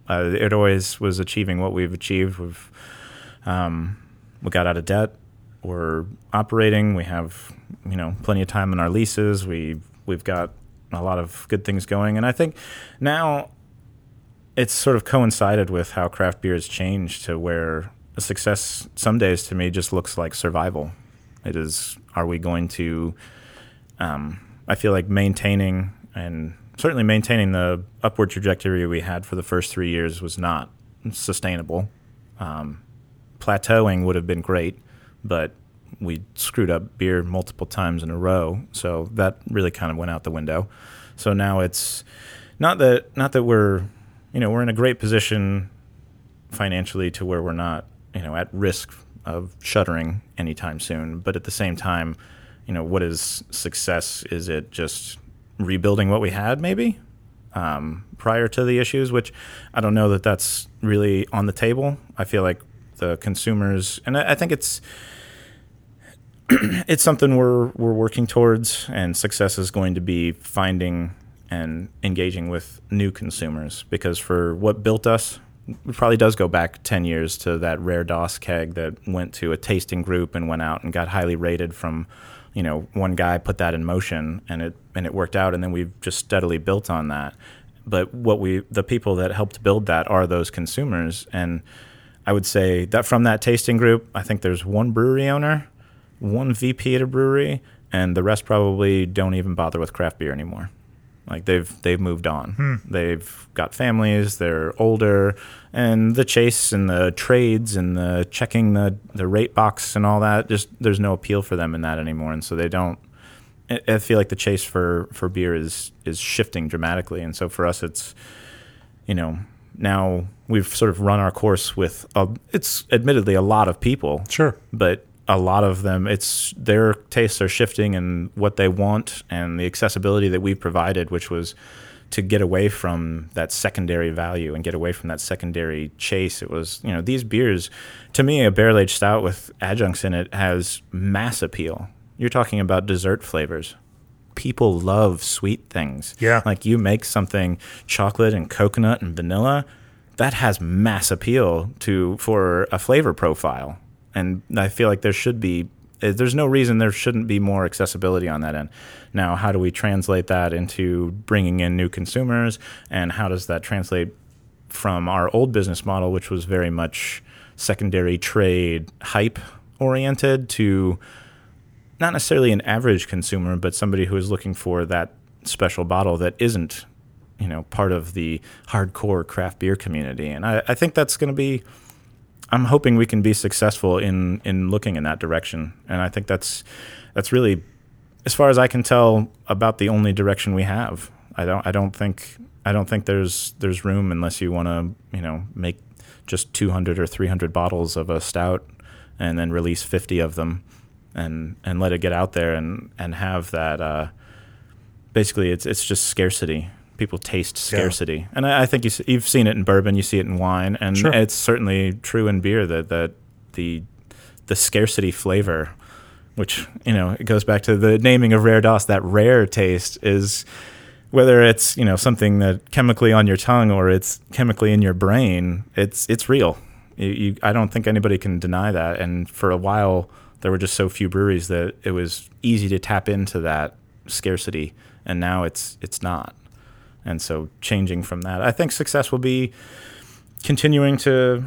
Speaker 2: uh, it always was achieving what we've achieved. We've um, we got out of debt. We're operating. We have you know plenty of time in our leases. We we've got a lot of good things going, and I think now it's sort of coincided with how craft beer has changed to where success some days to me just looks like survival. It is. Are we going to? Um, I feel like maintaining and certainly maintaining the upward trajectory we had for the first three years was not sustainable. Um, plateauing would have been great, but we screwed up beer multiple times in a row, so that really kind of went out the window. So now it's not that not that we're you know we're in a great position financially to where we're not you know at risk of shuttering anytime soon, but at the same time, you know what is success? Is it just rebuilding what we had maybe um, prior to the issues, which I don't know that that's really on the table. I feel like the consumers, and I, I think it's it's something we're we're working towards, and success is going to be finding and engaging with new consumers because for what built us. It probably does go back 10 years to that Rare DOS keg that went to a tasting group and went out and got highly rated from you know one guy put that in motion and it and it worked out and then we've just steadily built on that. But what we the people that helped build that are those consumers and i would say that from that tasting group i think there's one brewery owner one vp at a brewery and the rest probably don't even bother with craft beer anymore like they've they've moved on. Hmm. They've got families they're older and the chase and the trades and the checking the the rate box and all that just there's no appeal for them in that anymore. And so they don't I- I feel like the chase for for beer is is shifting dramatically, and so for us, it's you know now we've sort of run our course with a, it's admittedly a lot of people,
Speaker 1: Sure.
Speaker 2: but a lot of them it's their tastes are shifting and what they want and the accessibility that we've provided, which was to get away from that secondary value and get away from that secondary chase. It was, you know, these beers, to me, a barrel aged stout with adjuncts in it has mass appeal. You're talking about dessert flavors. People love sweet things.
Speaker 1: Yeah.
Speaker 2: Like you make something chocolate and coconut and vanilla, that has mass appeal to for a flavor profile. And I feel like there should be eh, there's no reason there shouldn't be more accessibility on that end. Now, how do we translate that into bringing in new consumers and how does that translate from our old business model which was very much secondary trade hype oriented to not necessarily an average consumer, but somebody who is looking for that special bottle that isn't, you know, part of the hardcore craft beer community. And I, I think that's going to be. I'm hoping we can be successful in in looking in that direction, and I think that's that's really, as far as I can tell, about the only direction we have. I don't I don't think I don't think there's there's room unless you want to you know make just 200 or 300 bottles of a stout and then release 50 of them and and let it get out there and and have that uh, basically it's it's just scarcity people taste scarcity and I, I think you, you've seen it in bourbon you see it in wine and
Speaker 1: Sure.
Speaker 2: it's certainly true in beer that that the the scarcity flavor which you know it goes back to the naming of Rare DOS that rare taste is whether it's you know something that chemically on your tongue or it's chemically in your brain it's it's real you, you, i don't think anybody can deny that and for a while there were just so few breweries that it was easy to tap into that scarcity, and now it's it's not. And so changing from that, I think success will be continuing to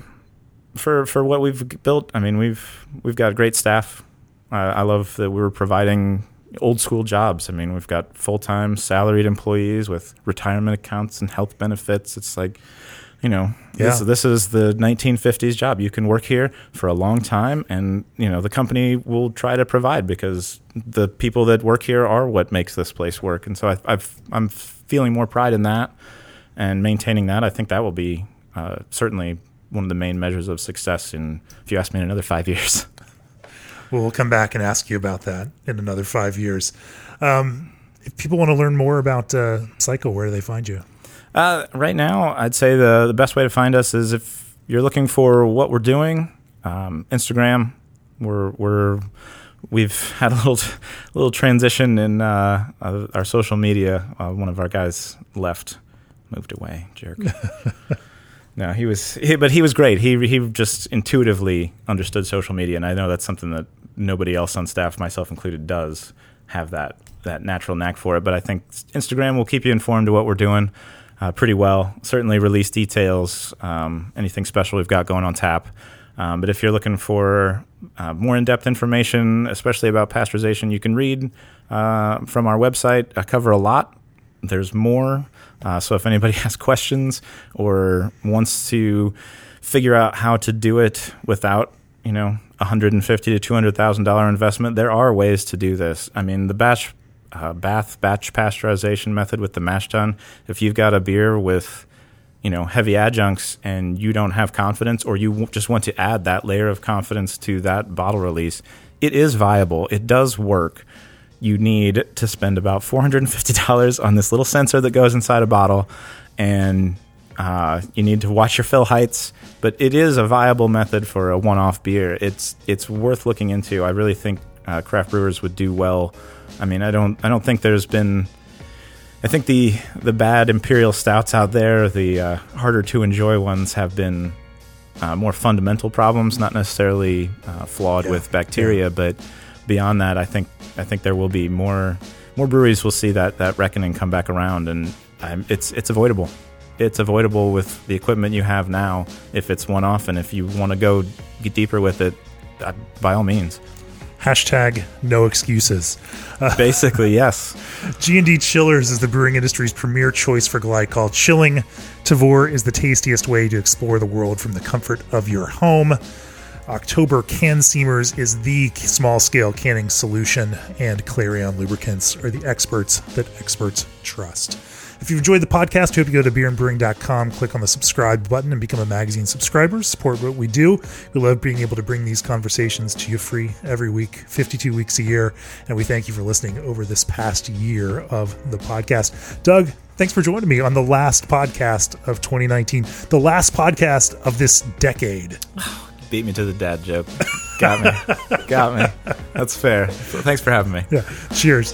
Speaker 2: for for what we've built. I mean, we've we've got great staff. Uh, I love that we're providing old school jobs. I mean, we've got full time salaried employees with retirement accounts and health benefits. It's like, you know, yeah. this, this is the 1950s job. You can work here for a long time, and you know the company will try to provide because the people that work here are what makes this place work. And so I, I've, I'm feeling more pride in that and maintaining that. I think that will be uh, certainly one of the main measures of success in if you ask me in another five years.
Speaker 1: Well, we'll come back and ask you about that in another five years. Um, if people want to learn more about uh, Cycle, where do they find you?
Speaker 2: Uh, right now, I'd say the the best way to find us is if you're looking for what we're doing. Um, Instagram, we're we're we've had a little little transition in uh, our social media. Uh, one of our guys left, moved away, jerk. no, he was, he, but he was great. He he just intuitively understood social media, and I know that's something that nobody else on staff, myself included, does have that that natural knack for it. But I think Instagram will keep you informed of what we're doing uh, pretty well. Certainly, release details, um, anything special we've got going on tap. Um, but if you're looking for uh, more in-depth information, especially about pasteurization, you can read uh, from our website. I cover a lot. There's more. Uh, so if anybody has questions or wants to figure out how to do it without, you know, 150 to 200 thousand dollar investment, there are ways to do this. I mean, the batch uh, bath batch pasteurization method with the mash tun. If you've got a beer with you know heavy adjuncts and you don't have confidence or you just want to add that layer of confidence to that bottle release it is viable. It does work. You need to spend about $450 on this little sensor that goes inside a bottle and uh, you need to watch your fill heights but it is a viable method for a one-off beer. It's it's worth looking into. I really think uh, craft brewers would do well. I mean i don't i don't think there's been I think the the bad imperial stouts out there, the uh, harder to enjoy ones, have been uh, more fundamental problems, not necessarily uh, flawed yeah. with bacteria, yeah. but beyond that, I think I think there will be more more breweries will see that that reckoning come back around, and um, it's it's avoidable. It's avoidable with the equipment you have now. If it's one off, and if you want to go get deeper with it, uh, by all means.
Speaker 1: Hashtag no excuses.
Speaker 2: Uh, Basically, yes.
Speaker 1: G&D Chillers is the brewing industry's premier choice for glycol chilling. Tavour is the tastiest way to explore the world from the comfort of your home. Oktober Can Seamers is the small scale canning solution, and Clarion Lubricants are the experts that experts trust. If you've enjoyed the podcast, we hope you go to beerandbrewing.com, click on the subscribe button, and become a magazine subscriber. Support what we do. We love being able to bring these conversations to you free every week, 52 weeks a year. And we thank you for listening over this past year of the podcast. Doug, thanks for joining me on the last podcast of 2019, the last podcast of this decade.
Speaker 2: Beat me to the dad joke. Got me. Got me. That's fair. Thanks for having me.
Speaker 1: Yeah. Cheers.